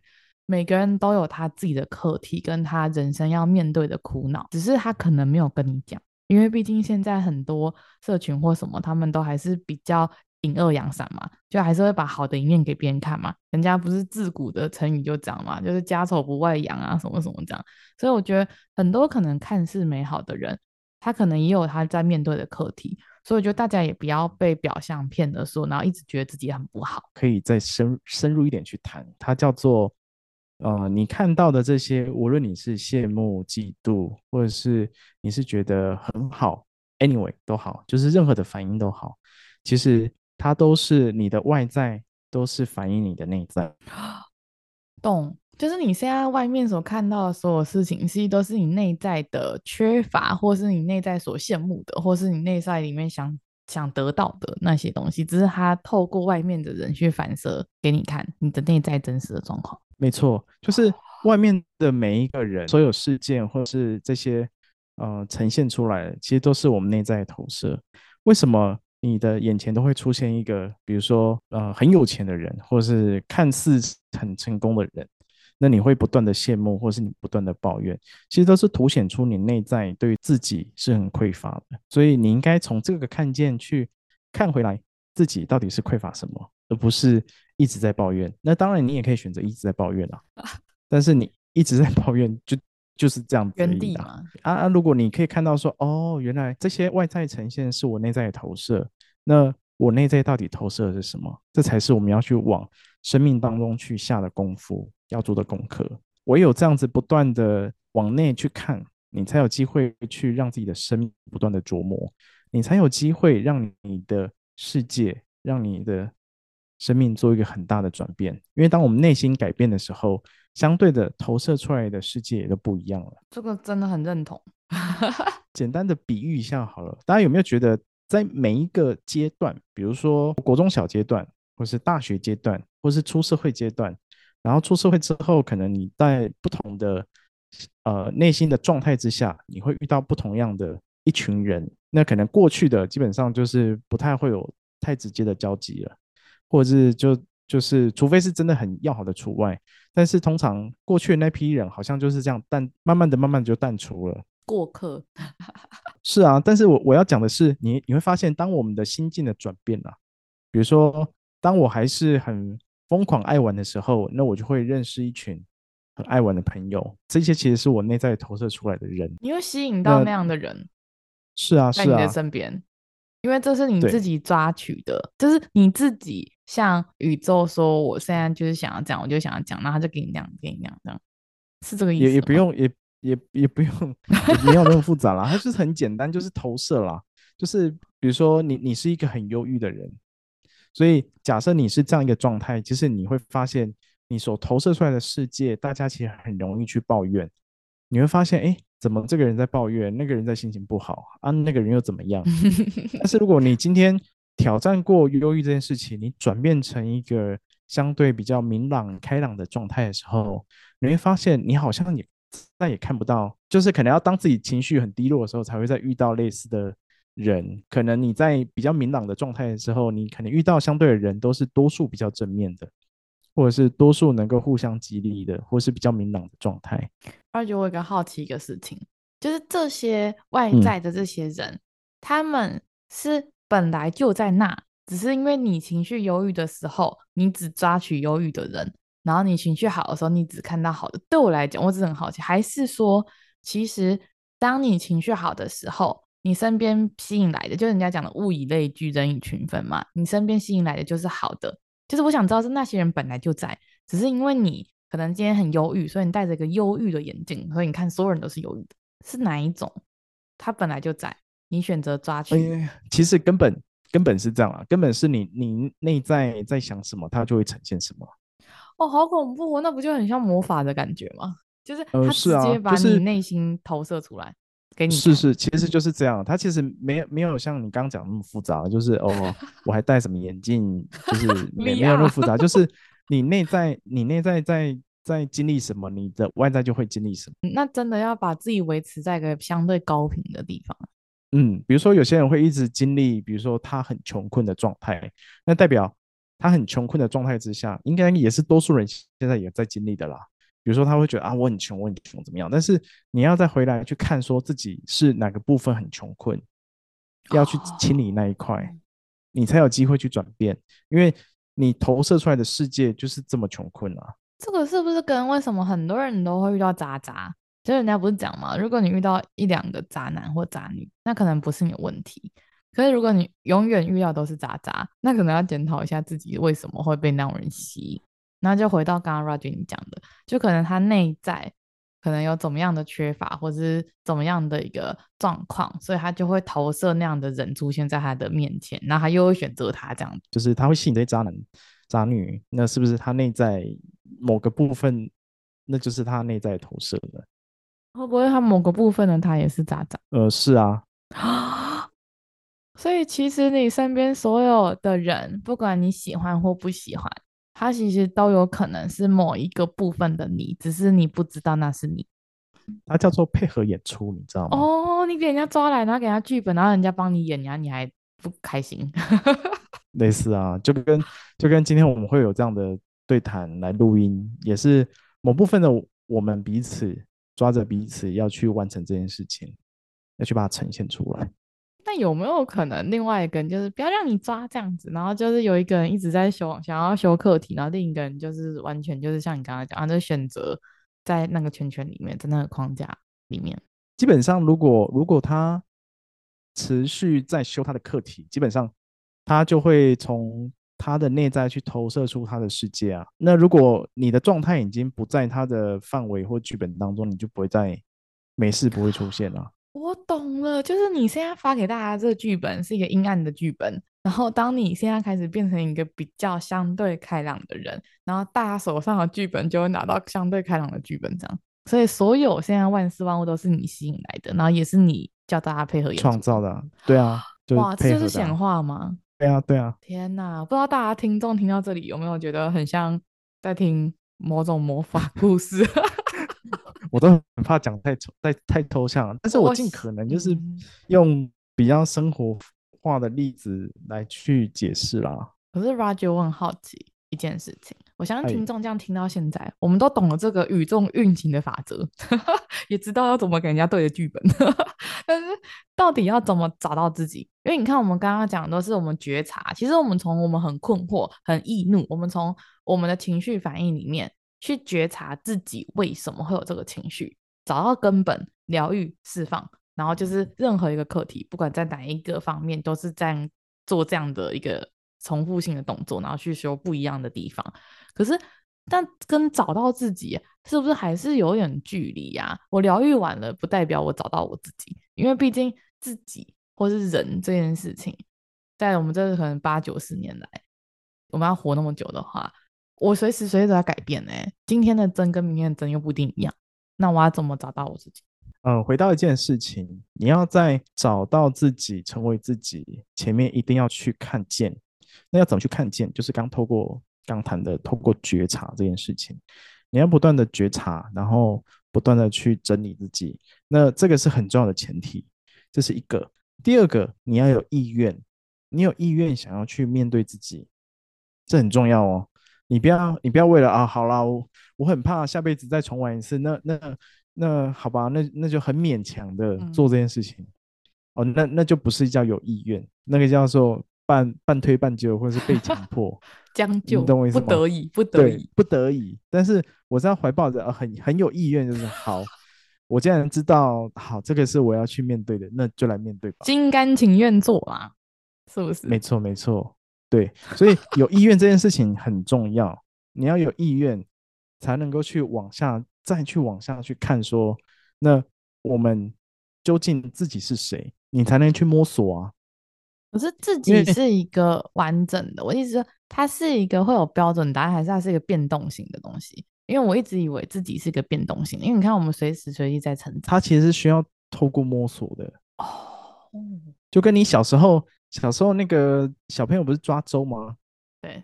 每个人都有他自己的课题，跟他人生要面对的苦恼，只是他可能没有跟你讲，因为毕竟现在很多社群或什么，他们都还是比较隐恶扬善嘛，就还是会把好的一面给别人看嘛。人家不是自古的成语就讲嘛，就是家丑不外扬啊，什么什么这样。所以我觉得很多可能看似美好的人，他可能也有他在面对的课题。所以我觉得大家也不要被表象骗了说，然后一直觉得自己很不好。可以再深深入一点去谈，它叫做。呃，你看到的这些，无论你是羡慕、嫉妒，或者是你是觉得很好，anyway 都好，就是任何的反应都好，其实它都是你的外在，都是反映你的内在。*gasps* 懂，就是你现在外面所看到的所有事情，其实都是你内在的缺乏，或是你内在所羡慕的，或是你内在里面想想得到的那些东西，只是它透过外面的人去反射给你看你的内在真实的状况。没错，就是外面的每一个人、所有事件，或者是这些呃呈现出来的，其实都是我们内在的投射。为什么你的眼前都会出现一个，比如说呃很有钱的人，或者是看似很成功的人，那你会不断的羡慕，或是你不断的抱怨，其实都是凸显出你内在对于自己是很匮乏的。所以你应该从这个看见去看回来，自己到底是匮乏什么，而不是。一直在抱怨，那当然你也可以选择一直在抱怨啊。*laughs* 但是你一直在抱怨，就就是这样子的。原地嘛。啊啊！如果你可以看到说，哦，原来这些外在呈现是我内在的投射，那我内在到底投射的是什么？这才是我们要去往生命当中去下的功夫，要做的功课。唯有这样子不断的往内去看，你才有机会去让自己的生命不断的琢磨，你才有机会让你的世界，让你的。生命做一个很大的转变，因为当我们内心改变的时候，相对的投射出来的世界也都不一样了。这个真的很认同。*laughs* 简单的比喻一下好了，大家有没有觉得，在每一个阶段，比如说国中小阶段，或是大学阶段，或是出社会阶段，然后出社会之后，可能你在不同的呃内心的状态之下，你会遇到不同样的一群人。那可能过去的基本上就是不太会有太直接的交集了。或者是就就是，除非是真的很要好的除外，但是通常过去的那批人好像就是这样淡，慢慢的、慢慢的就淡出了。过客。*laughs* 是啊，但是我我要讲的是，你你会发现，当我们的心境的转变了，比如说，当我还是很疯狂爱玩的时候，那我就会认识一群很爱玩的朋友，这些其实是我内在投射出来的人。你会吸引到那样的人。是啊，是啊，在你的身边。因为这是你自己抓取的，就是你自己向宇宙说，我现在就是想要讲，我就想要讲，然后他就给你讲，给你讲，这样是这个意思。也也不用，也也也不用，也没有那么复杂啦，它就是很简单，就是投射啦。就是比如说你你是一个很忧郁的人，所以假设你是这样一个状态，其实你会发现你所投射出来的世界，大家其实很容易去抱怨。你会发现，哎。怎么这个人在抱怨，那个人在心情不好啊？那个人又怎么样？*laughs* 但是如果你今天挑战过忧郁这件事情，你转变成一个相对比较明朗、开朗的状态的时候，你会发现你好像也再也看不到，就是可能要当自己情绪很低落的时候，才会再遇到类似的人。可能你在比较明朗的状态的时候，你可能遇到相对的人都是多数比较正面的。或者是多数能够互相激励的，或是比较明朗的状态。而且我有个好奇一个事情，就是这些外在的这些人，嗯、他们是本来就在那，只是因为你情绪忧郁的时候，你只抓取忧郁的人，然后你情绪好的时候，你只看到好的。对我来讲，我只是很好奇，还是说，其实当你情绪好的时候，你身边吸引来的，就是人家讲的物以类聚，人以群分嘛，你身边吸引来的就是好的。就是我想知道是那些人本来就在，只是因为你可能今天很忧郁，所以你戴着一个忧郁的眼镜，所以你看所有人都是忧郁的，是哪一种？他本来就在，你选择抓取。其实根本根本是这样啊，根本是你你内在在想什么，它就会呈现什么。哦，好恐怖哦，那不就很像魔法的感觉吗？就是他直接把你内心投射出来。给你。是是，其实就是这样。它其实没有没有像你刚刚讲那么复杂，就是 *laughs* 哦，我还戴什么眼镜，就是 *laughs* 没没有那么复杂，就是你内在你内在在在经历什么，你的外在就会经历什么。那真的要把自己维持在一个相对高频的地方。嗯，比如说有些人会一直经历，比如说他很穷困的状态，那代表他很穷困的状态之下，应该也是多数人现在也在经历的啦。比如说他会觉得啊，我很穷，我很穷，怎么样？但是你要再回来去看，说自己是哪个部分很穷困，要去清理那一块，哦、你才有机会去转变。因为你投射出来的世界就是这么穷困啊。这个是不是跟为什么很多人都会遇到渣渣？其实人家不是讲嘛？如果你遇到一两个渣男或渣女，那可能不是你的问题。可是如果你永远遇到都是渣渣，那可能要检讨一下自己为什么会被那种人吸引。那就回到刚刚 Roger 你讲的，就可能他内在可能有怎么样的缺乏，或者是怎么样的一个状况，所以他就会投射那样的人出现在他的面前，那他又会选择他这样，就是他会吸引这些渣男、渣女，那是不是他内在某个部分，那就是他内在投射的？会不会他某个部分的他也是渣渣？呃，是啊，*gasps* *sniffs* 所以其实你身边所有的人，不管你喜欢或不喜欢。他其实都有可能是某一个部分的你，只是你不知道那是你。它叫做配合演出，你知道吗？哦，你给人家抓来，然后给他剧本，然后人家帮你演，然后你还不开心。*laughs* 类似啊，就跟就跟今天我们会有这样的对谈来录音，也是某部分的我们彼此抓着彼此要去完成这件事情，要去把它呈现出来。那有没有可能另外一个人就是不要让你抓这样子，然后就是有一个人一直在修，想要修课题，然后另一个人就是完全就是像你刚才讲，他就选择在那个圈圈里面，在那个框架里面。基本上，如果如果他持续在修他的课题，基本上他就会从他的内在去投射出他的世界啊。那如果你的状态已经不在他的范围或剧本当中，你就不会再没事不会出现了。我懂了，就是你现在发给大家这个剧本是一个阴暗的剧本，然后当你现在开始变成一个比较相对开朗的人，然后大家手上的剧本就会拿到相对开朗的剧本，这样，所以所有现在万事万物都是你吸引来的，然后也是你叫大家配合创造的，对啊，就是、哇，这就是显化吗？对啊，对啊，天哪，不知道大家听众听到这里有没有觉得很像在听某种魔法故事？*laughs* 我都很怕讲太抽、太太抽象，但是我尽可能就是用比较生活化的例子来去解释啦。可是 Roger，我很好奇一件事情，我相信听众这样听到现在，我们都懂了这个宇宙运行的法则，*laughs* 也知道要怎么给人家对的剧本，*laughs* 但是到底要怎么找到自己？因为你看，我们刚刚讲的都是我们觉察，其实我们从我们很困惑、很易怒，我们从我们的情绪反应里面。去觉察自己为什么会有这个情绪，找到根本，疗愈、释放，然后就是任何一个课题，不管在哪一个方面，都是在做这样的一个重复性的动作，然后去修不一样的地方。可是，但跟找到自己是不是还是有点距离呀？我疗愈完了，不代表我找到我自己，因为毕竟自己或是人这件事情，在我们这可能八九十年来，我们要活那么久的话。我随时随地都在改变呢、今天的真跟明天的真又不一定一样，那我要怎么找到我自己？嗯，回到一件事情，你要在找到自己、成为自己前面，一定要去看见。那要怎么去看见？就是刚透过刚谈的，透过觉察这件事情，你要不断的觉察，然后不断的去整理自己。那这个是很重要的前提，这是一个。第二个，你要有意愿，你有意愿想要去面对自己，这很重要哦。你不要，你不要为了啊，好啦，我我很怕下辈子再重玩一次，那那那好吧，那那就很勉强的做这件事情，嗯、哦，那那就不是叫有意愿，那个叫做半半推半就，或者是被强迫 *laughs* 将就，你懂我意思吗？不得已，不得已，不得已。但是我是要怀抱着、呃、很很有意愿，就是好，我既然知道好，这个是我要去面对的，那就来面对吧，心甘情愿做啊，是不是？没错，没错。对，所以有意愿这件事情很重要。你要有意愿，才能够去往下，再去往下去看说，说那我们究竟自己是谁？你才能去摸索啊。可是自己是一个完整的，我一直说，它是一个会有标准答案，还是它是一个变动型的东西？因为我一直以为自己是一个变动型的，因为你看我们随时随地在成长。它其实是需要透过摸索的哦，就跟你小时候小时候那个小朋友不是抓周吗？对，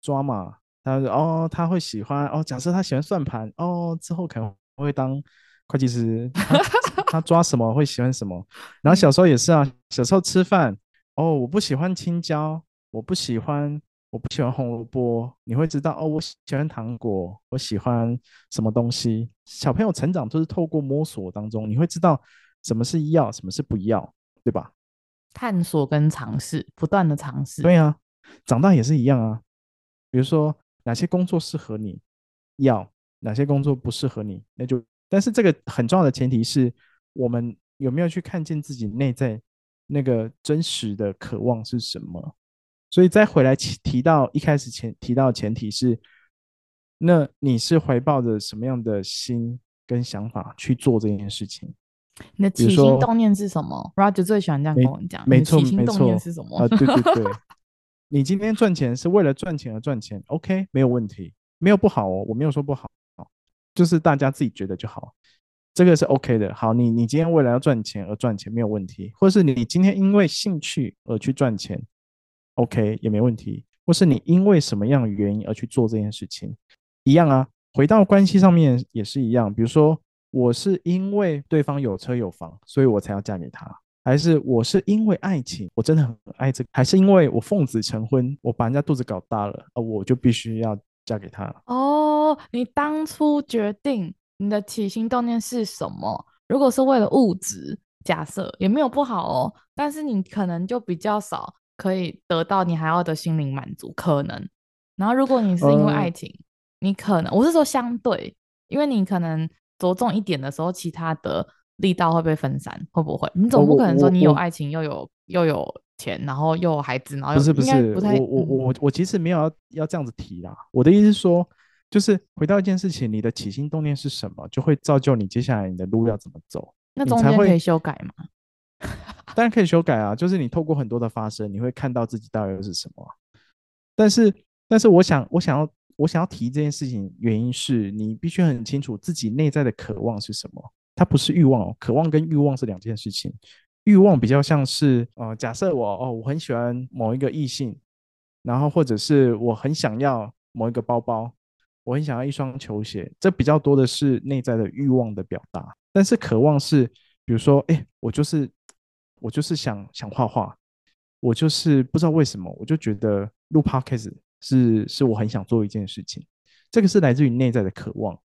抓嘛，他说哦，他会喜欢哦，假设他喜欢算盘哦，之后可能会当会计师，他，*laughs* 他抓什么会喜欢什么，*laughs* 然后小时候也是啊，小时候吃饭哦，我不喜欢青椒，我不喜欢。我不喜欢红萝卜，你会知道哦。我喜欢糖果，我喜欢什么东西？小朋友成长都是透过摸索当中，你会知道什么是要，什么是不要，对吧？探索跟尝试，不断的尝试。对啊，长大也是一样啊。比如说哪些工作适合你，要哪些工作不适合你，那就。但是这个很重要的前提是我们有没有去看见自己内在那个真实的渴望是什么。所以再回来提提到一开始前提到前提是，那你是怀抱着什么样的心跟想法去做这件事情？你的起心动念是什么？Roger 最喜欢这样跟我讲，没错，起心动念是什么？啊，对对对，*laughs* 你今天赚钱是为了赚钱而赚钱，OK，没有问题，没有不好哦，我没有说不好，就是大家自己觉得就好，这个是 OK 的。好，你你今天为了要赚钱而赚钱没有问题，或是你今天因为兴趣而去赚钱。OK，也没问题。或是你因为什么样的原因而去做这件事情，一样啊。回到关系上面也是一样。比如说，我是因为对方有车有房，所以我才要嫁给他，还是我是因为爱情，我真的很爱这个，还是因为我奉子成婚，我把人家肚子搞大了，呃，我就必须要嫁给他。哦，你当初决定你的起心动念是什么？如果是为了物质，假设也没有不好哦，但是你可能就比较少。可以得到你还要的心灵满足，可能。然后，如果你是因为爱情，嗯、你可能，我是说相对，因为你可能着重一点的时候，其他的力道会被分散，会不会？你总不可能说你有爱情又有又有钱，然后又有孩子，然后又不是不是，不太我我我我其实没有要要这样子提啦。我的意思是说，就是回到一件事情，你的起心动念是什么，就会造就你接下来你的路要怎么走。那中间可以修改吗？当然可以修改啊，就是你透过很多的发生，你会看到自己到底又是什么。但是，但是我想，我想要，我想要提这件事情，原因是你必须很清楚自己内在的渴望是什么。它不是欲望哦，渴望跟欲望是两件事情。欲望比较像是，呃，假设我哦，我很喜欢某一个异性，然后或者是我很想要某一个包包，我很想要一双球鞋，这比较多的是内在的欲望的表达。但是渴望是，比如说，哎，我就是。我就是想想画画，我就是不知道为什么，我就觉得录 podcast 是是我很想做一件事情，这个是来自于内在的渴望，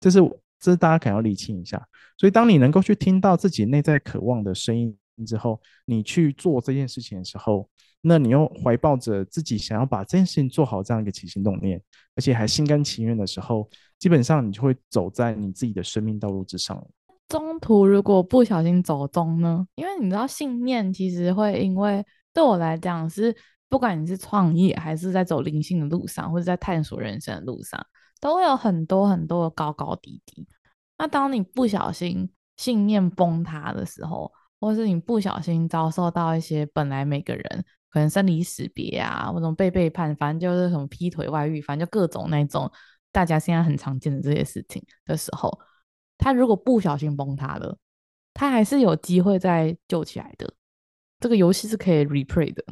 这是这是大家可能要理清一下。所以当你能够去听到自己内在渴望的声音之后，你去做这件事情的时候，那你又怀抱着自己想要把这件事情做好这样一个起心动念，而且还心甘情愿的时候，基本上你就会走在你自己的生命道路之上。中途如果不小心走中呢？因为你知道，信念其实会因为对我来讲是，不管你是创业还是在走灵性的路上，或者在探索人生的路上，都会有很多很多的高高低低。那当你不小心信念崩塌的时候，或是你不小心遭受到一些本来每个人可能生离死别啊，或者被背叛，反正就是什么劈腿、外遇，反正就各种那种大家现在很常见的这些事情的时候。他如果不小心崩塌了，他还是有机会再救起来的。这个游戏是可以 replay 的。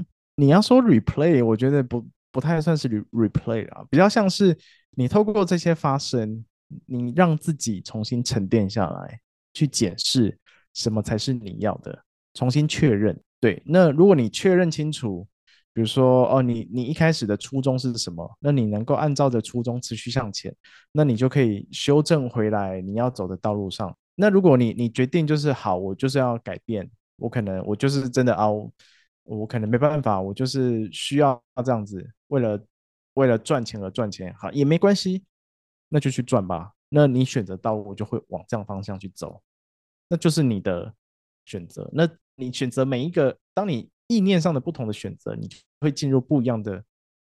你要说 replay，我觉得不不太算是 replay 啊，比较像是你透过这些发生，你让自己重新沉淀下来，去检视什么才是你要的，重新确认。对，那如果你确认清楚。比如说，哦，你你一开始的初衷是什么？那你能够按照着初衷持续向前，那你就可以修正回来你要走的道路上。那如果你你决定就是好，我就是要改变，我可能我就是真的凹，我可能没办法，我就是需要这样子，为了为了赚钱而赚钱，好也没关系，那就去赚吧。那你选择道路就会往这样方向去走，那就是你的选择。那你选择每一个，当你。意念上的不同的选择，你会进入不一样的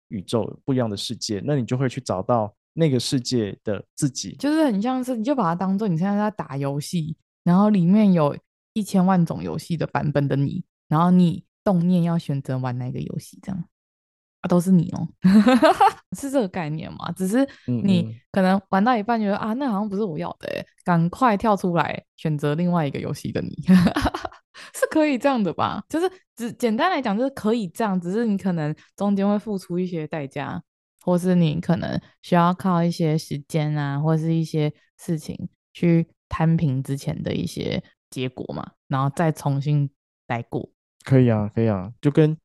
宇宙、不一样的世界，那你就会去找到那个世界的自己。就是很像是，你就把它当做你现在在打游戏，然后里面有一千万种游戏的版本的你，然后你动念要选择玩哪个游戏，这样啊。都是你哦，*laughs* 是这个概念吗？只是你可能玩到一半觉得啊，那好像不是我要的，赶快跳出来选择另外一个游戏的你，*laughs* 是可以这样的吧？就是只简单来讲，就是可以这样，只是你可能中间会付出一些代价，或是你可能需要靠一些时间啊，或是一些事情去摊平之前的一些结果嘛，然后再重新来过。可以啊，可以啊，就跟。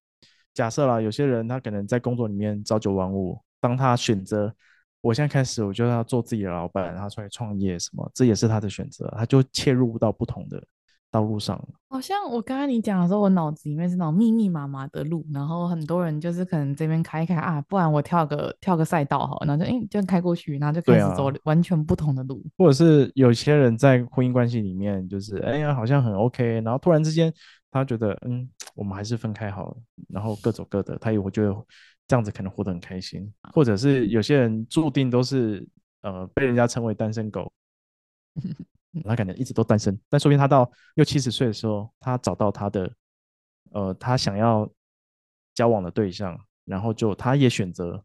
假设啦，有些人他可能在工作里面朝九晚五，当他选择我现在开始，我就要做自己的老板，然后出来创业什么，这也是他的选择，他就切入到不同的道路上。好像我刚刚你讲的时候，我脑子里面是那种密密麻麻的路，然后很多人就是可能这边开一开啊，不然我跳个跳个赛道好，然后就诶就开过去，然后就开始走完全不同的路。或者是有些人在婚姻关系里面，就是哎呀好像很 OK，然后突然之间。他觉得，嗯，我们还是分开好了，然后各走各的。他以为觉得这样子可能活得很开心，或者是有些人注定都是，呃，被人家称为单身狗，*laughs* 他可能一直都单身。但说不定他到六七十岁的时候，他找到他的，呃，他想要交往的对象，然后就他也选择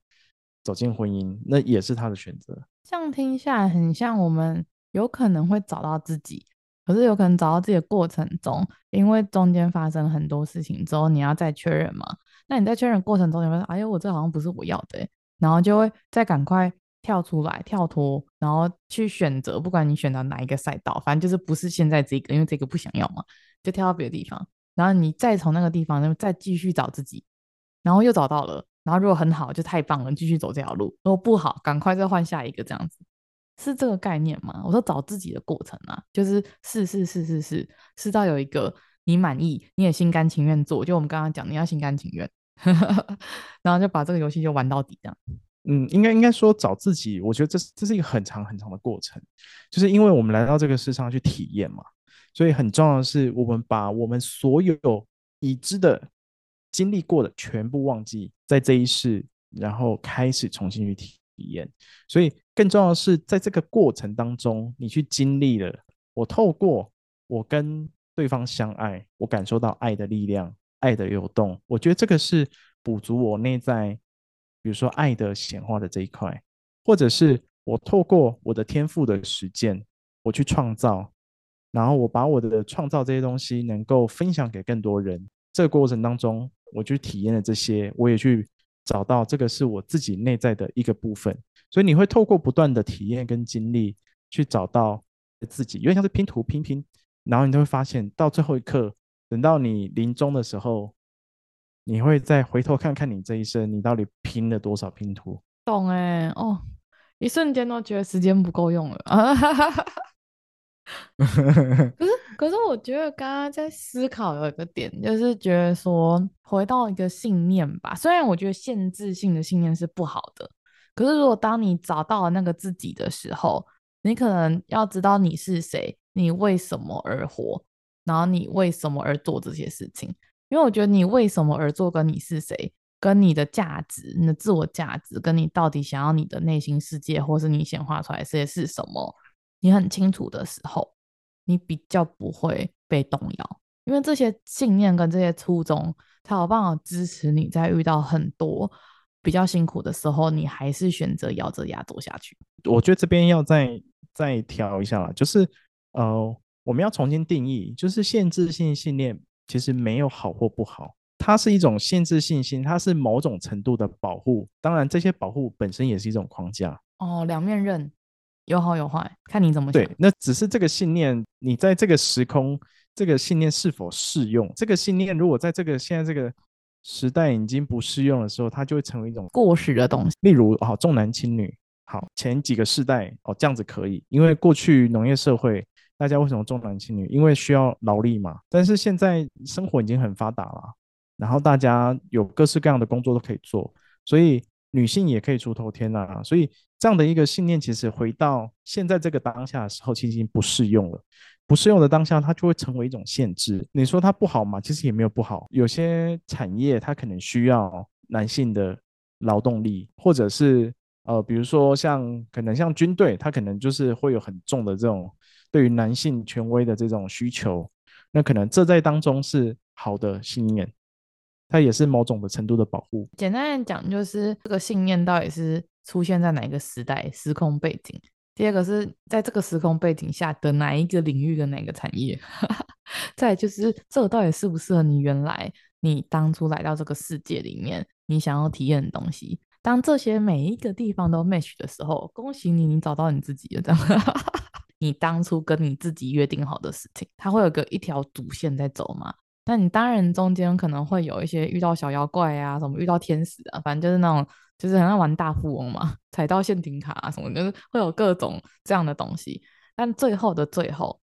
走进婚姻，那也是他的选择。这样听下来，很像我们有可能会找到自己。可是有可能找到自己的过程中，因为中间发生很多事情之后，你要再确认嘛？那你在确认过程中，你会说：“哎呦，我这好像不是我要的。”然后就会再赶快跳出来，跳脱，然后去选择，不管你选择哪一个赛道，反正就是不是现在这个，因为这个不想要嘛，就跳到别的地方。然后你再从那个地方，再继续找自己，然后又找到了。然后如果很好，就太棒了，继续走这条路；如果不好，赶快再换下一个，这样子。是这个概念吗？我说找自己的过程啊，就是试试试试试，试到有一个你满意，你也心甘情愿做。就我们刚刚讲，你要心甘情愿，*laughs* 然后就把这个游戏就玩到底这样。嗯，应该应该说找自己，我觉得这是这是一个很长很长的过程，就是因为我们来到这个世上去体验嘛，所以很重要的是，我们把我们所有已知的、经历过的全部忘记，在这一世，然后开始重新去体体验，所以。更重要的是，在这个过程当中，你去经历了。我透过我跟对方相爱，我感受到爱的力量，爱的流动。我觉得这个是补足我内在，比如说爱的显化的这一块，或者是我透过我的天赋的实践，我去创造，然后我把我的创造这些东西能够分享给更多人。这个过程当中，我去体验了这些，我也去找到这个是我自己内在的一个部分。所以你会透过不断的体验跟经历，去找到自己，有点像是拼图拼拼，然后你就会发现，到最后一刻，等到你临终的时候，你会再回头看看你这一生，你到底拼了多少拼图？懂哎，哦，一瞬间都觉得时间不够用了啊！*laughs* *laughs* 可是，可是我觉得刚刚在思考有一个点，就是觉得说回到一个信念吧，虽然我觉得限制性的信念是不好的。可是，如果当你找到了那个自己的时候，你可能要知道你是谁，你为什么而活，然后你为什么而做这些事情。因为我觉得你为什么而做，跟你是谁，跟你的价值、你的自我价值，跟你到底想要你的内心世界，或是你显化出来这些是什么，你很清楚的时候，你比较不会被动摇。因为这些信念跟这些初衷，才有办法支持你在遇到很多。比较辛苦的时候，你还是选择咬着牙走下去。我觉得这边要再再调一下啦，就是呃，我们要重新定义，就是限制性信念其实没有好或不好，它是一种限制信心，它是某种程度的保护。当然，这些保护本身也是一种框架。哦，两面刃，有好有坏，看你怎么想。对，那只是这个信念，你在这个时空，这个信念是否适用？这个信念如果在这个现在这个。时代已经不适用的时候，它就会成为一种过时的东西。例如，好重男轻女，好前几个世代哦这样子可以，因为过去农业社会大家为什么重男轻女？因为需要劳力嘛。但是现在生活已经很发达了，然后大家有各式各样的工作都可以做，所以女性也可以出头天啊。所以这样的一个信念，其实回到现在这个当下的时候，其实已经不适用了。不适用的当下，它就会成为一种限制。你说它不好嘛？其实也没有不好。有些产业它可能需要男性的劳动力，或者是呃，比如说像可能像军队，它可能就是会有很重的这种对于男性权威的这种需求。那可能这在当中是好的信念，它也是某种的程度的保护。简单来讲，就是这个信念到底是出现在哪一个时代、时空背景？第二个是在这个时空背景下的哪一个领域跟哪个产业？*laughs* 再就是这个到底适不适合你原来你当初来到这个世界里面你想要体验的东西？当这些每一个地方都 match 的时候，恭喜你，你找到你自己了。这样，*laughs* 你当初跟你自己约定好的事情，它会有个一条主线在走嘛？那你当然中间可能会有一些遇到小妖怪啊，什么遇到天使啊，反正就是那种，就是很像玩大富翁嘛，*laughs* 踩到陷阱卡啊什么，就是会有各种这样的东西。但最后的最后，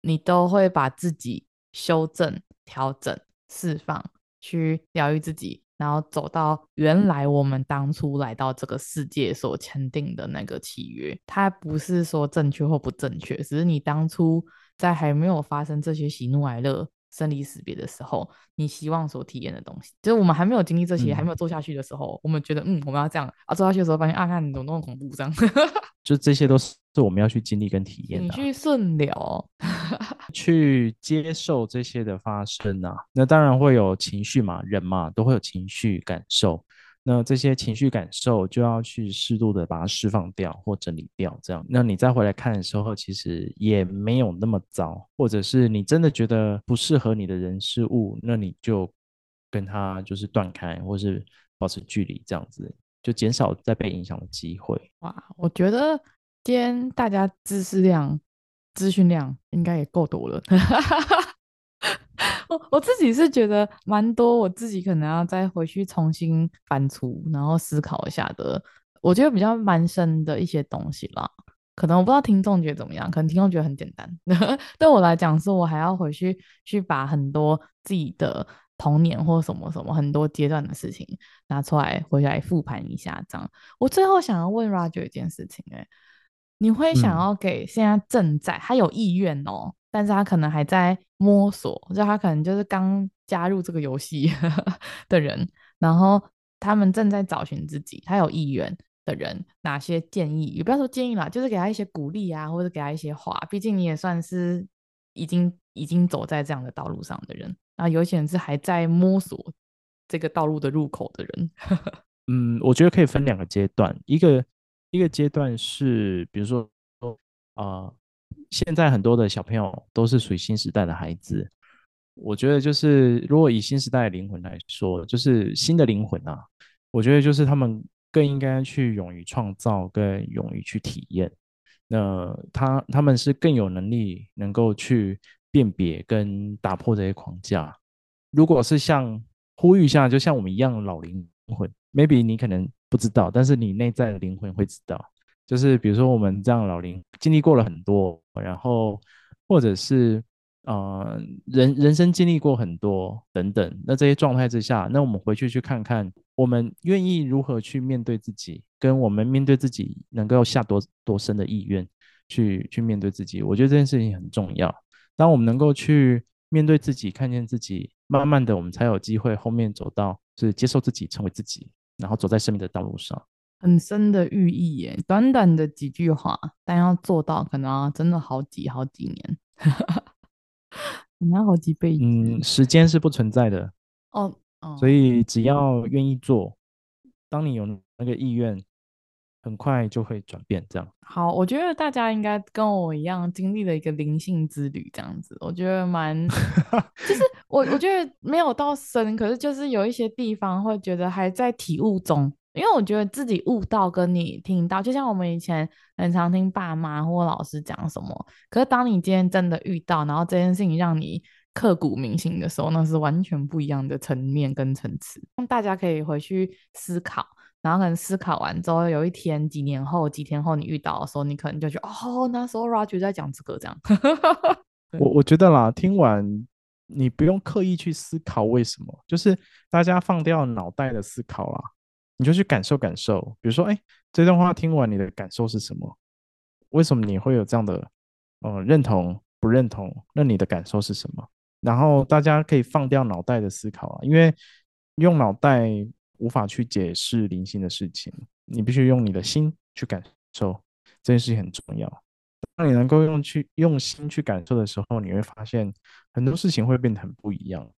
你都会把自己修正、调整、释放，去疗愈自己，然后走到原来我们当初来到这个世界所签订的那个契约。它不是说正确或不正确，只是你当初在还没有发生这些喜怒哀乐。生离死别的时候，你希望所体验的东西，就是我们还没有经历这些，嗯、还没有做下去的时候，我们觉得嗯，我们要这样啊，做下去的时候发现啊，看你怎么那么恐怖这样，*laughs* 就这些都是是我们要去经历跟体验的。你去顺流，*laughs* 去接受这些的发生啊，那当然会有情绪嘛，人嘛都会有情绪感受。那这些情绪感受就要去适度的把它释放掉或整理掉，这样，那你再回来看的时候，其实也没有那么糟。或者是你真的觉得不适合你的人事物，那你就跟他就是断开，或是保持距离，这样子就减少再被影响的机会。哇，我觉得今天大家知识量、资讯量应该也够多了。*laughs* 我我自己是觉得蛮多，我自己可能要再回去重新翻出，然后思考一下的。我觉得比较蛮深的一些东西啦，可能我不知道听众觉得怎么样，可能听众觉得很简单。*laughs* 对我来讲，是我还要回去去把很多自己的童年或什么什么很多阶段的事情拿出来，回来复盘一下。这样，我最后想要问 Roger 一件事情，欸，你会想要给现在正在他有意愿哦？但是他可能还在摸索，就他可能就是刚加入这个游戏 *laughs* 的人，然后他们正在找寻自己，他有意愿的人，哪些建议？也不要说建议啦，就是给他一些鼓励啊，或者给他一些话。毕竟你也算是已经已经走在这样的道路上的人，啊，有些人是还在摸索这个道路的入口的人。*laughs* 嗯，我觉得可以分两个阶段，一个一个阶段是，比如说，啊、现在很多的小朋友都是属于新时代的孩子，我觉得就是如果以新时代的灵魂来说，就是新的灵魂啊，我觉得就是他们更应该去勇于创造，更勇于去体验。那他他们是更有能力能够去辨别跟打破这些框架。如果是像呼吁一下，就像我们一样的老灵魂，maybe 你可能不知道，但是你内在的灵魂会知道。就是比如说我们这样老龄经历过了很多，然后或者是呃人人生经历过很多等等，那这些状态之下，那我们回去去看看，我们愿意如何去面对自己，跟我们面对自己能够下多多深的意愿去去面对自己，我觉得这件事情很重要。当我们能够去面对自己，看见自己，慢慢的我们才有机会后面走到是接受自己，成为自己，然后走在生命的道路上。很深的寓意耶，短短的几句话，但要做到，可能要真的好几好几年，可能要好几辈子。嗯，时间是不存在的哦，哦，所以只要愿意做，当你有那个意愿，很快就会转变。这样。好，我觉得大家应该跟我一样经历了一个灵性之旅，这样子，我觉得蛮，*laughs* 就是我我觉得没有到深，可是就是有一些地方会觉得还在体悟中。因为我觉得自己悟到跟你听到，就像我们以前很常听爸妈或老师讲什么，可是当你今天真的遇到，然后这件事情让你刻骨铭心的时候，那是完全不一样的层面跟层次。大家可以回去思考，然后可能思考完之后，有一天几年后、几天后你遇到的时候，你可能就觉得哦，那时候 Roger 在讲这个这样。*laughs* 我我觉得啦，听完你不用刻意去思考为什么，就是大家放掉脑袋的思考啦。你就去感受感受，比如说，哎，这段话听完你的感受是什么？为什么你会有这样的，呃，认同不认同？那你的感受是什么？然后大家可以放掉脑袋的思考啊，因为用脑袋无法去解释灵性的事情，你必须用你的心去感受，这件事情很重要。当你能够用去用心去感受的时候，你会发现很多事情会变得很不一样。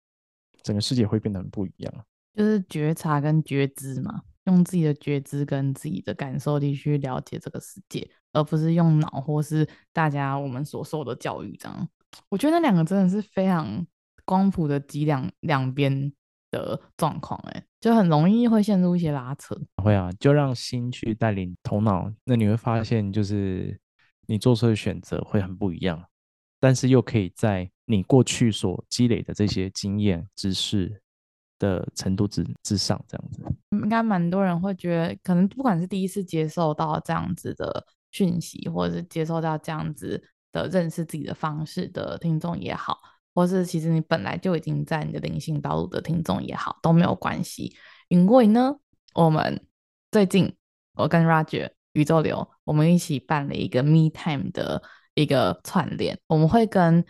整个世界会变得很不一样。就是觉察跟觉知嘛，用自己的觉知跟自己的感受力去了解这个世界，而不是用脑或是大家我们所受的教育这样。我觉得那两个真的是非常光谱的极两两边的状况，哎，就很容易会陷入一些拉扯。会啊，就让心去带领头脑，那你会发现，就是你做出的选择会很不一样，但是又可以在你过去所积累的这些经验、知识的程度之之上，这样子。应该蛮多人会觉得，可能不管是第一次接受到这样子的讯息，或者是接受到这样子的认识自己的方式的听众也好。或是其实你本来就已经在你的灵性道路的听众也好，都没有关系，因为呢，我们最近我跟 Roger 宇宙流，我们一起办了一个 Me Time 的一个串联，我们会跟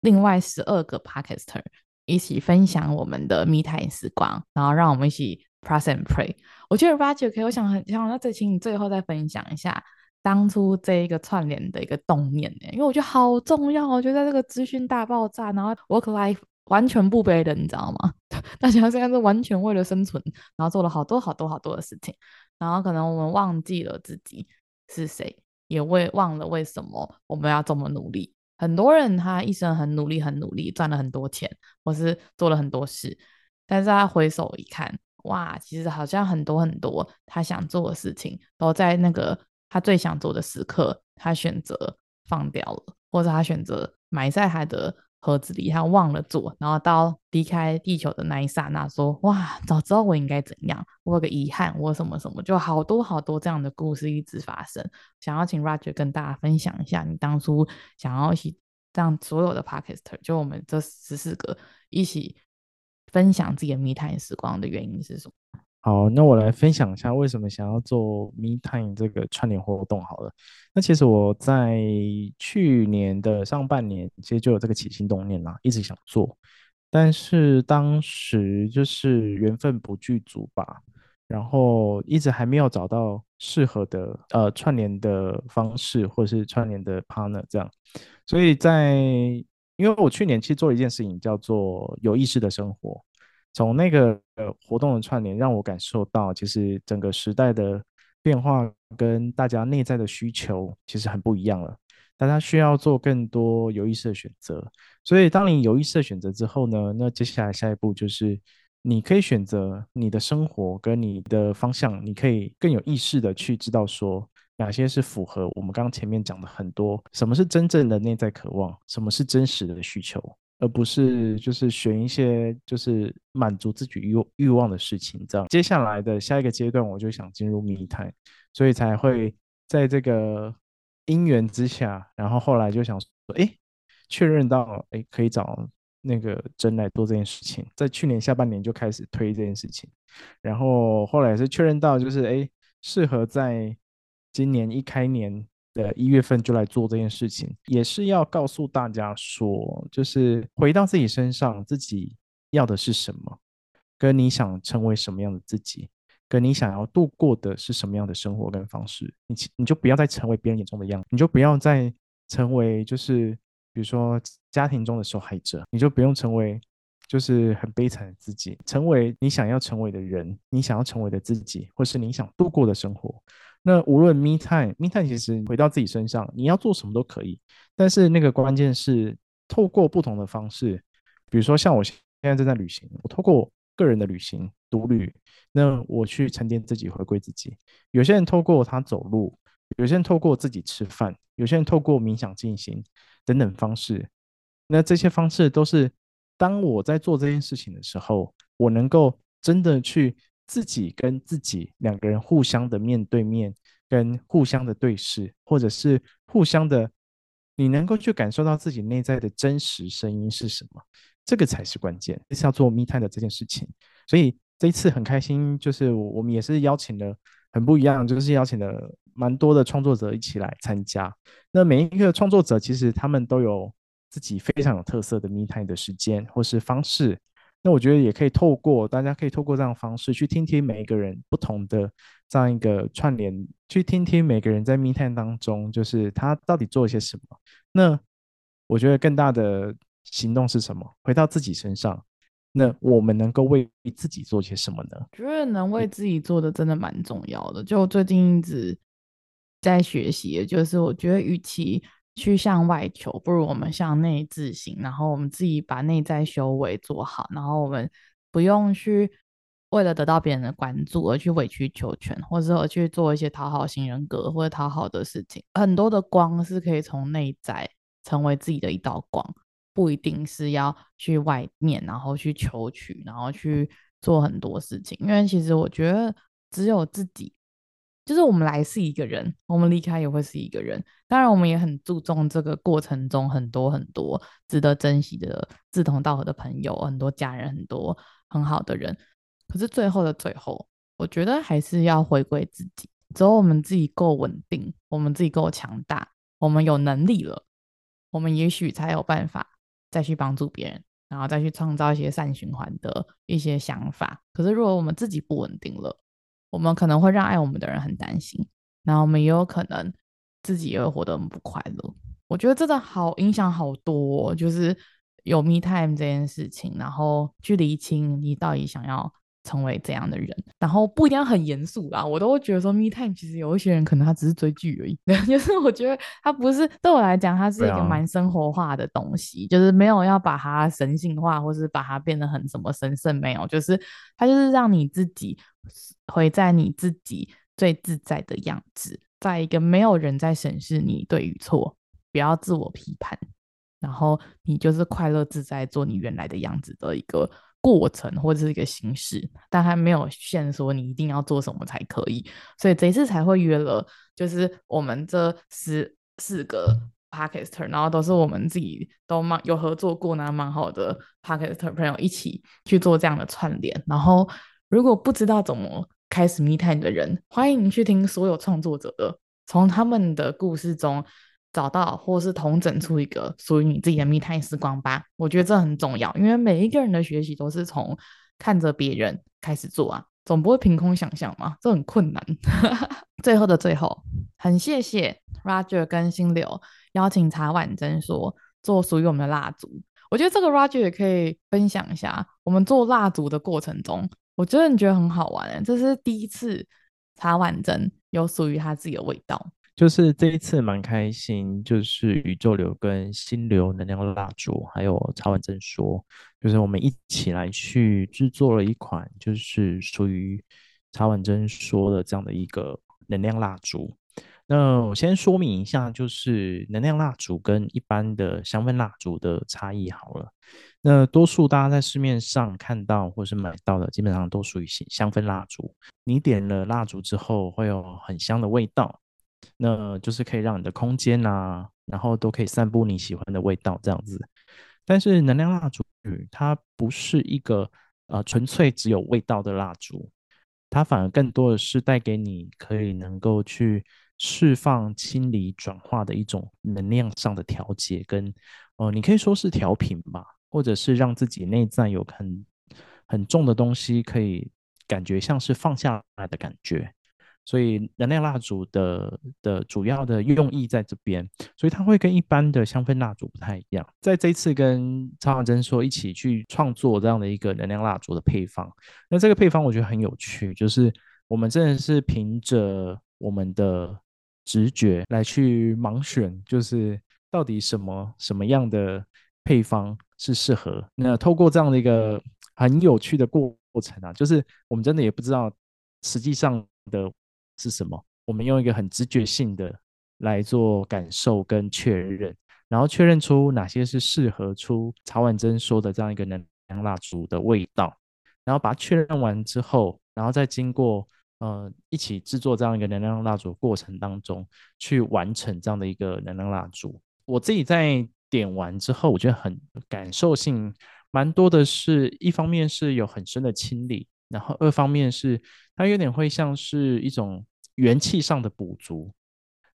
另外十二个 Podcaster 一起分享我们的 Me Time 时光，然后让我们一起 Press and Pray。我觉得 Roger 可以，我想很想那再请你最后再分享一下。当初这一个串联的一个动念呢，因为我觉得好重要，我觉得在这个资讯大爆炸，然后 work life 完全不背的，你知道吗？大家现在是完全为了生存，然后做了好多好多好多的事情，然后可能我们忘记了自己是谁，也为忘了为什么我们要这么努力。很多人他一生很努力，很努力，赚了很多钱，或是做了很多事，但是他回首一看，哇，其实好像很多很多他想做的事情都在那个。他最想做的时刻，他选择放掉了，或者他选择埋在他的盒子里，他忘了做，然后到离开地球的那一刹那，说：“哇，早知道我应该怎样，我有个遗憾，我什么什么，就好多好多这样的故事一直发生。”想要请 Roger 跟大家分享一下，你当初想要一起让所有的 Podcaster，就我们这十四个一起分享自己的密探时光的原因是什么？好，那我来分享一下为什么想要做 Me Time 这个串联活动好了。那其实我在去年的上半年，其实就有这个起心动念啦，一直想做，但是当时就是缘分不具足吧，然后一直还没有找到适合的呃串联的方式，或者是串联的 partner 这样。所以在因为我去年其实做一件事情，叫做有意识的生活。从那个活动的串联，让我感受到，其实整个时代的变化跟大家内在的需求其实很不一样了。大家需要做更多有意识的选择。所以，当你有意识的选择之后呢，那接下来下一步就是，你可以选择你的生活跟你的方向，你可以更有意识的去知道说，哪些是符合我们刚刚前面讲的很多，什么是真正的内在渴望，什么是真实的需求。而不是就是选一些就是满足自己欲欲望的事情，这样。接下来的下一个阶段，我就想进入 Me Time，所以才会在这个因缘之下，然后后来就想说，哎，确认到，哎，可以找那个真来做这件事情，在去年下半年就开始推这件事情，然后后来是确认到，就是哎，适合在今年一开年。的一月份就来做这件事情，也是要告诉大家说，就是回到自己身上，自己要的是什么，跟你想成为什么样的自己，跟你想要度过的是什么样的生活跟方式，你你就不要再成为别人眼中的样子，你就不要再成为就是比如说家庭中的受害者，你就不用成为就是很悲惨的自己，成为你想要成为的人，你想要成为的自己，或是你想度过的生活。那无论 Me Time，Me Time 其实回到自己身上，你要做什么都可以。但是那个关键是透过不同的方式，比如说像我现在正在旅行，我透过个人的旅行独旅，那我去沉淀自己，回归自己。有些人透过他走路，有些人透过自己吃饭，有些人透过冥想静心等等方式。那这些方式都是当我在做这件事情的时候，我能够真的去。自己跟自己两个人互相的面对面，跟互相的对视，或者是互相的，你能够去感受到自己内在的真实声音是什么，这个才是关键。是要做 Me Time 的这件事情，所以这一次很开心，就是我们也是邀请了很不一样，就是邀请了蛮多的创作者一起来参加。那每一个创作者其实他们都有自己非常有特色的 Me Time 的时间或是方式。那我觉得也可以透过，大家可以透过这样的方式去听听每一个人不同的这样一个串联，去听听每个人在 Me Time 当中，就是他到底做了些什么。那我觉得更大的行动是什么？回到自己身上，那我们能够为自己做些什么呢？觉得能为自己做的真的蛮重要的。就最近一直在学习，就是我觉得与其去向外求，不如我们向内自省，然后我们自己把内在修为做好，然后我们不用去为了得到别人的关注而去委曲求全，或者去做一些讨好型人格或者讨好的事情。很多的光是可以从内在成为自己的一道光。不一定是要去外面，然后去求取，然后去做很多事情。因为其实我觉得，只有自己，就是我们来是一个人，我们离开也会是一个人。当然，我们也很注重这个过程中很多很多值得珍惜的志同道合的朋友，很多家人，很多很好的人。可是最后的最后，我觉得还是要回归自己。只有我们自己够稳定，我们自己够强大，我们有能力了，我们也许才有办法。再去帮助别人，然后再去创造一些善循环的一些想法。可是，如果我们自己不稳定了，我们可能会让爱我们的人很担心，然后我们也有可能自己也会活得很不快乐。我觉得真的好影响好多，就是有 me time 这件事情，然后去厘清你到底想要。成为这样的人，然后不一定要很严肃啦。我都会觉得说，me time 其实有一些人可能他只是追剧而已。*laughs* 就是我觉得他不是对我来讲，他是一个蛮生活化的东西，就是没有要把它神性化，或是把它变得很什么神圣，没有，就是他就是让你自己回在你自己最自在的样子，在一个没有人在审视你对与错，不要自我批判，然后你就是快乐自在做你原来的样子的一个。过程或者是一个形式，但还没有限说你一定要做什么才可以，所以这次才会约了，就是我们这十四个 Podcaster，然后都是我们自己都蛮有合作过呢，蛮好的 Podcaster 朋友一起去做这样的串联。然后如果不知道怎么开始 Me Time 的人，欢迎去听所有创作者的，从他们的故事中。找到或是同整出一个属于你自己的密探时光吧，我觉得这很重要，因为每一个人的学习都是从看着别人开始做啊，总不会凭空想象嘛，这很困难。*laughs* 最后的最后，很谢谢 Roger 跟心流邀请茶婉珍说做属于我们的蜡烛，我觉得这个 Roger 也可以分享一下我们做蜡烛的过程中，我真的觉得很好玩欸，这是第一次茶婉珍有属于他自己的味道。就是这一次蛮开心，就是宇宙流跟心流能量蜡烛，还有茶碗蒸说，就是我们一起来去制作了一款，就是属于茶碗蒸说的这样的一个能量蜡烛。那我先说明一下，就是能量蜡烛跟一般的香氛蜡烛的差异好了。那多数大家在市面上看到或是买到的，基本上都属于香氛蜡烛。你点了蜡烛之后，会有很香的味道。那就是可以让你的空间啊，然后都可以散布你喜欢的味道这样子。但是能量蜡烛它不是一个呃纯粹只有味道的蜡烛，它反而更多的是带给你可以能够去释放、清理、转化的一种能量上的调节，跟哦、呃，你可以说是调频吧，或者是让自己内在有很很重的东西可以感觉像是放下来的感觉。所以能量蜡烛的的主要的用意在这边，所以它会跟一般的香氛蜡烛不太一样。在这一次跟茶碗蒸说一起去创作这样的一个能量蜡烛的配方，那这个配方我觉得很有趣，就是我们真的是凭着我们的直觉来去盲选，就是到底什么什么样的配方是适合。那透过这样的一个很有趣的过过程啊，就是我们真的也不知道实际上的。是什么？我们用一个很直觉性的来做感受跟确认，然后确认出哪些是适合出茶碗蒸说的这样一个能量蜡烛的味道，然后把它确认完之后，然后再经过呃一起制作这样一个能量蜡烛过程当中，去完成这样的一个能量蜡烛。我自己在点完之后，我觉得很感受性蛮多的是，是一方面是有很深的清理，然后二方面是它有点会像是一种。元气上的补足，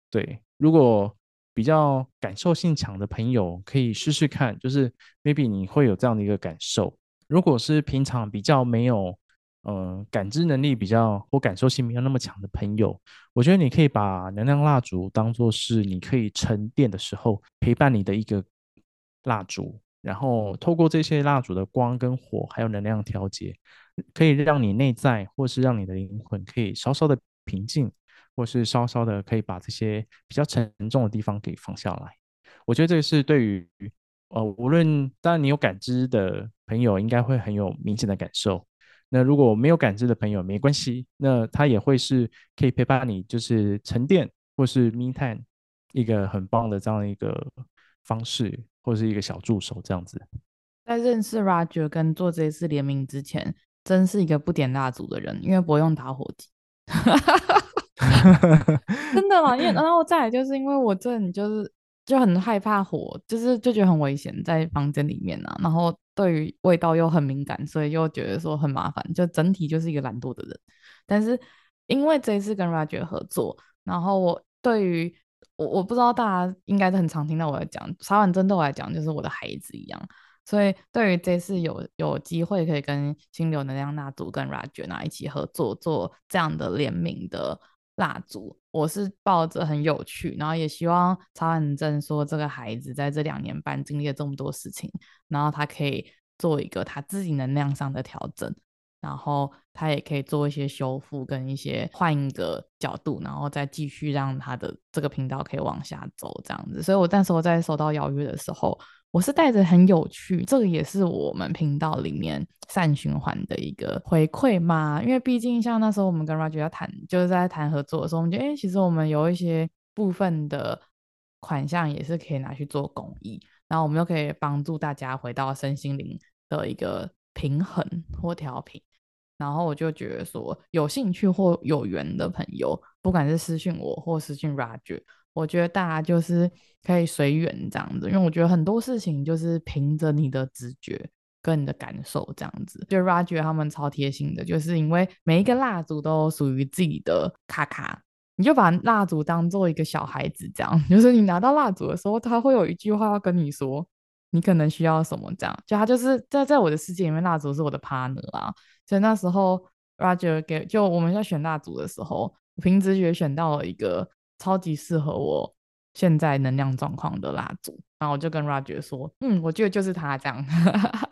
对，如果比较感受性强的朋友可以试试看，就是 maybe 你会有这样的一个感受。如果是平常比较没有，呃，感知能力比较或感受性没有那么强的朋友，我觉得你可以把能量蜡烛当做是你可以沉淀的时候陪伴你的一个蜡烛。然后透过这些蜡烛的光跟火，还有能量调节，可以让你内在或是让你的灵魂可以稍稍的平静，或是稍稍的可以把这些比较沉重的地方给放下来。我觉得这个是对于呃，无论当然你有感知的朋友，应该会很有明显的感受。那如果没有感知的朋友，没关系，那他也会是可以陪伴你，就是沉淀或是 me time 一个很棒的这样一个方式，或是一个小助手这样子。在认识 Roger 跟做这一次联名之前，真是一个不点蜡烛的人，因为不用打火机。*laughs* *laughs* 真的吗？因为然后再来就是因为我这里就是。就很害怕火，就是就觉得很危险，在房间里面啊。然后对于味道又很敏感，所以又觉得说很麻烦。就整体就是一个懒惰的人。但是因为这一次跟 Roger 合作，然后我对于我我不知道大家应该是很常听到我在讲茶碗针，对我来讲就是我的孩子一样。所以对于这次有有机会可以跟心流能量蜡烛跟 Rajna 一起合作做这样的联名的。蜡烛，我是抱着很有趣，然后也希望超人证说这个孩子在这两年半经历了这么多事情，然后他可以做一个他自己能量上的调整，然后他也可以做一些修复跟一些换一个角度，然后再继续让他的这个频道可以往下走这样子。所以我那时候在收到邀约的时候。我是带着很有趣，这个也是我们频道里面善循环的一个回馈嘛。因为毕竟像那时候我们跟 Roger 要谈，就是在谈合作的时候，我们觉得，哎，其实我们有一些部分的款项也是可以拿去做公益，然后我们又可以帮助大家回到身心灵的一个平衡或调频。然后我就觉得说，有兴趣或有缘的朋友，不管是私信我或私信 Roger。我觉得大家就是可以随缘这样子，因为我觉得很多事情就是凭着你的直觉跟你的感受这样子。就 Roger 他们超贴心的，就是因为每一个蜡烛都属于自己的卡卡，你就把蜡烛当做一个小孩子这样，*laughs* 就是你拿到蜡烛的时候，他会有一句话要跟你说，你可能需要什么这样。就他就是在在我的世界里面，蜡烛是我的 partner 啊。所以那时候 Roger 给就我们在选蜡烛的时候，凭直觉选到了一个。超级适合我现在能量状况的蜡烛，然后我就跟 Roger 说：“嗯，我觉得就是他这样，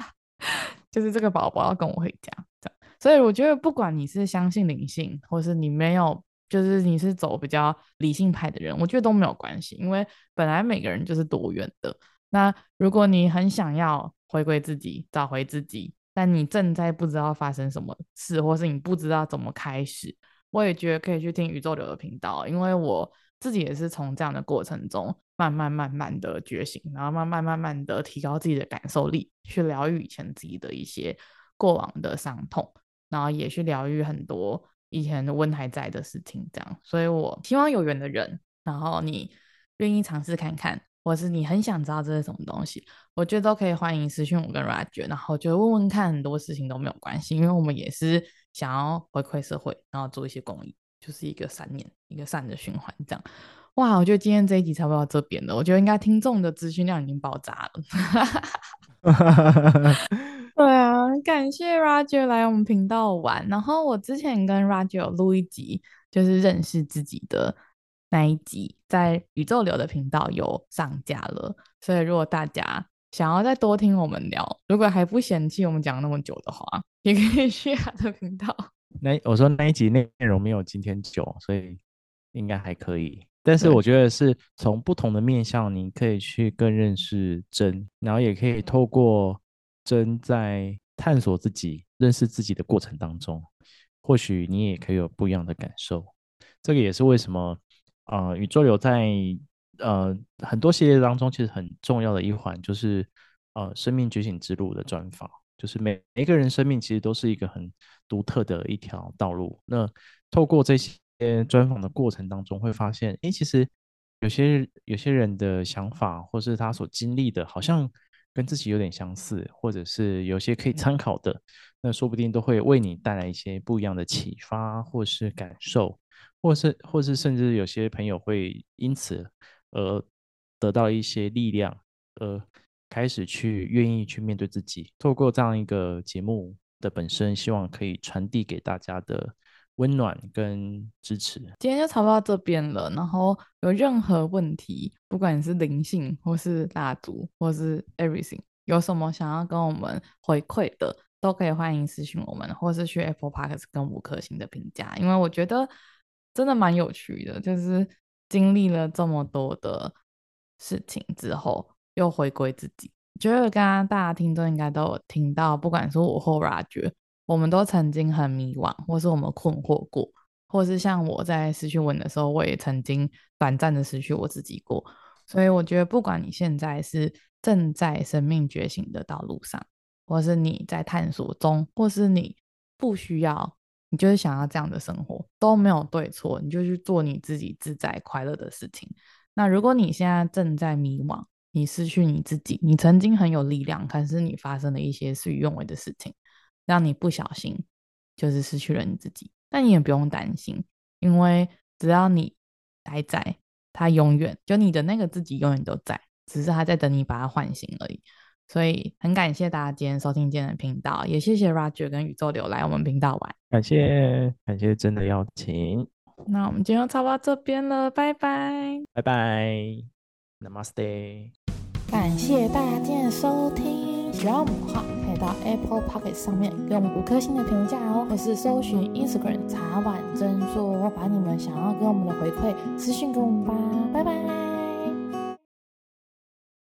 *laughs* 就是这个宝宝要跟我回家这样。”所以我觉得，不管你是相信灵性，或是你没有，就是你是走比较理性派的人，我觉得都没有关系，因为本来每个人就是多元的。那如果你很想要回归自己，找回自己，但你正在不知道发生什么事，或是你不知道怎么开始。我也觉得可以去听宇宙流的频道，因为我自己也是从这样的过程中慢慢慢慢的觉醒，然后慢慢慢慢的提高自己的感受力，去疗愈以前自己的一些过往的伤痛，然后也去疗愈很多以前的温还在的事情，这样。所以我希望有缘的人，然后你愿意尝试看看，或是你很想知道这是什么东西，我觉得都可以欢迎私讯我跟 Roger，然后就问问看，很多事情都没有关系，因为我们也是。想要回馈社会，然后做一些公益，就是一个善念，一个善的循环，这样。哇，我觉得今天这一集差不多到这边了。我觉得应该听众的资讯量已经爆炸了。*laughs* 对啊，感谢 Roger 来我们频道玩。然后我之前跟 Roger 录一集，就是认识自己的那一集，在宇宙流的频道有上架了。所以如果大家想要再多听我们聊，如果还不嫌弃我们讲那么久的话，也可以 *laughs* 去他的频道。那我说那一集内容没有今天久，所以应该还可以。但是我觉得是从不同的面向，你可以去更认识真，然后也可以透过真在探索自己、认识自己的过程当中，或许你也可以有不一样的感受。这个也是为什么，呃，宇宙流在。呃，很多系列当中，其实很重要的一环就是，呃，生命觉醒之路的专访，就是每每个人生命其实都是一个很独特的一条道路。那透过这些专访的过程当中，会发现，诶，其实有些有些人的想法，或是他所经历的，好像跟自己有点相似，或者是有些可以参考的，那说不定都会为你带来一些不一样的启发，或是感受，或是或是甚至有些朋友会因此。而得到一些力量，而开始去愿意去面对自己。透过这样一个节目的本身，希望可以传递给大家的温暖跟支持。今天就差不多到这边了。然后有任何问题，不管你是灵性或是蜡烛或是 everything，有什么想要跟我们回馈的，都可以欢迎私讯我们，或是去 Apple Podcast 跟五颗星的评价，因为我觉得真的蛮有趣的，就是经历了这么多的事情之后，又回归自己。觉得刚刚大家听众应该都有听到，不管是我或 Roger，我们都曾经很迷惘，或是我们困惑过，或是像我在失去文的时候，我也曾经短暂的失去我自己过。所以我觉得，不管你现在是正在生命觉醒的道路上，或是你在探索中，或是你不需要，你就是想要这样的生活，都没有对错，你就去做你自己自在快乐的事情。那如果你现在正在迷惘，你失去你自己，你曾经很有力量，可是你发生了一些事与愿违的事情，让你不小心就是失去了你自己。但你也不用担心，因为只要你还在，他永远就你的那个自己永远都在，只是他在等你把他唤醒而已。所以很感谢大家今天收听今天的频道，也谢谢 Roger 跟宇宙流来我们频道玩。感谢感谢真的邀请。那我们今天就差不多到这边了，拜拜，拜拜，Namaste。感谢大家今天的收听，喜欢我们的话，可以到 Apple Podcast 上面给我们五颗星的评价哦，或是搜寻 Instagram 茶碗蒸说，把你们想要给我们的回馈私讯给我们吧，拜拜。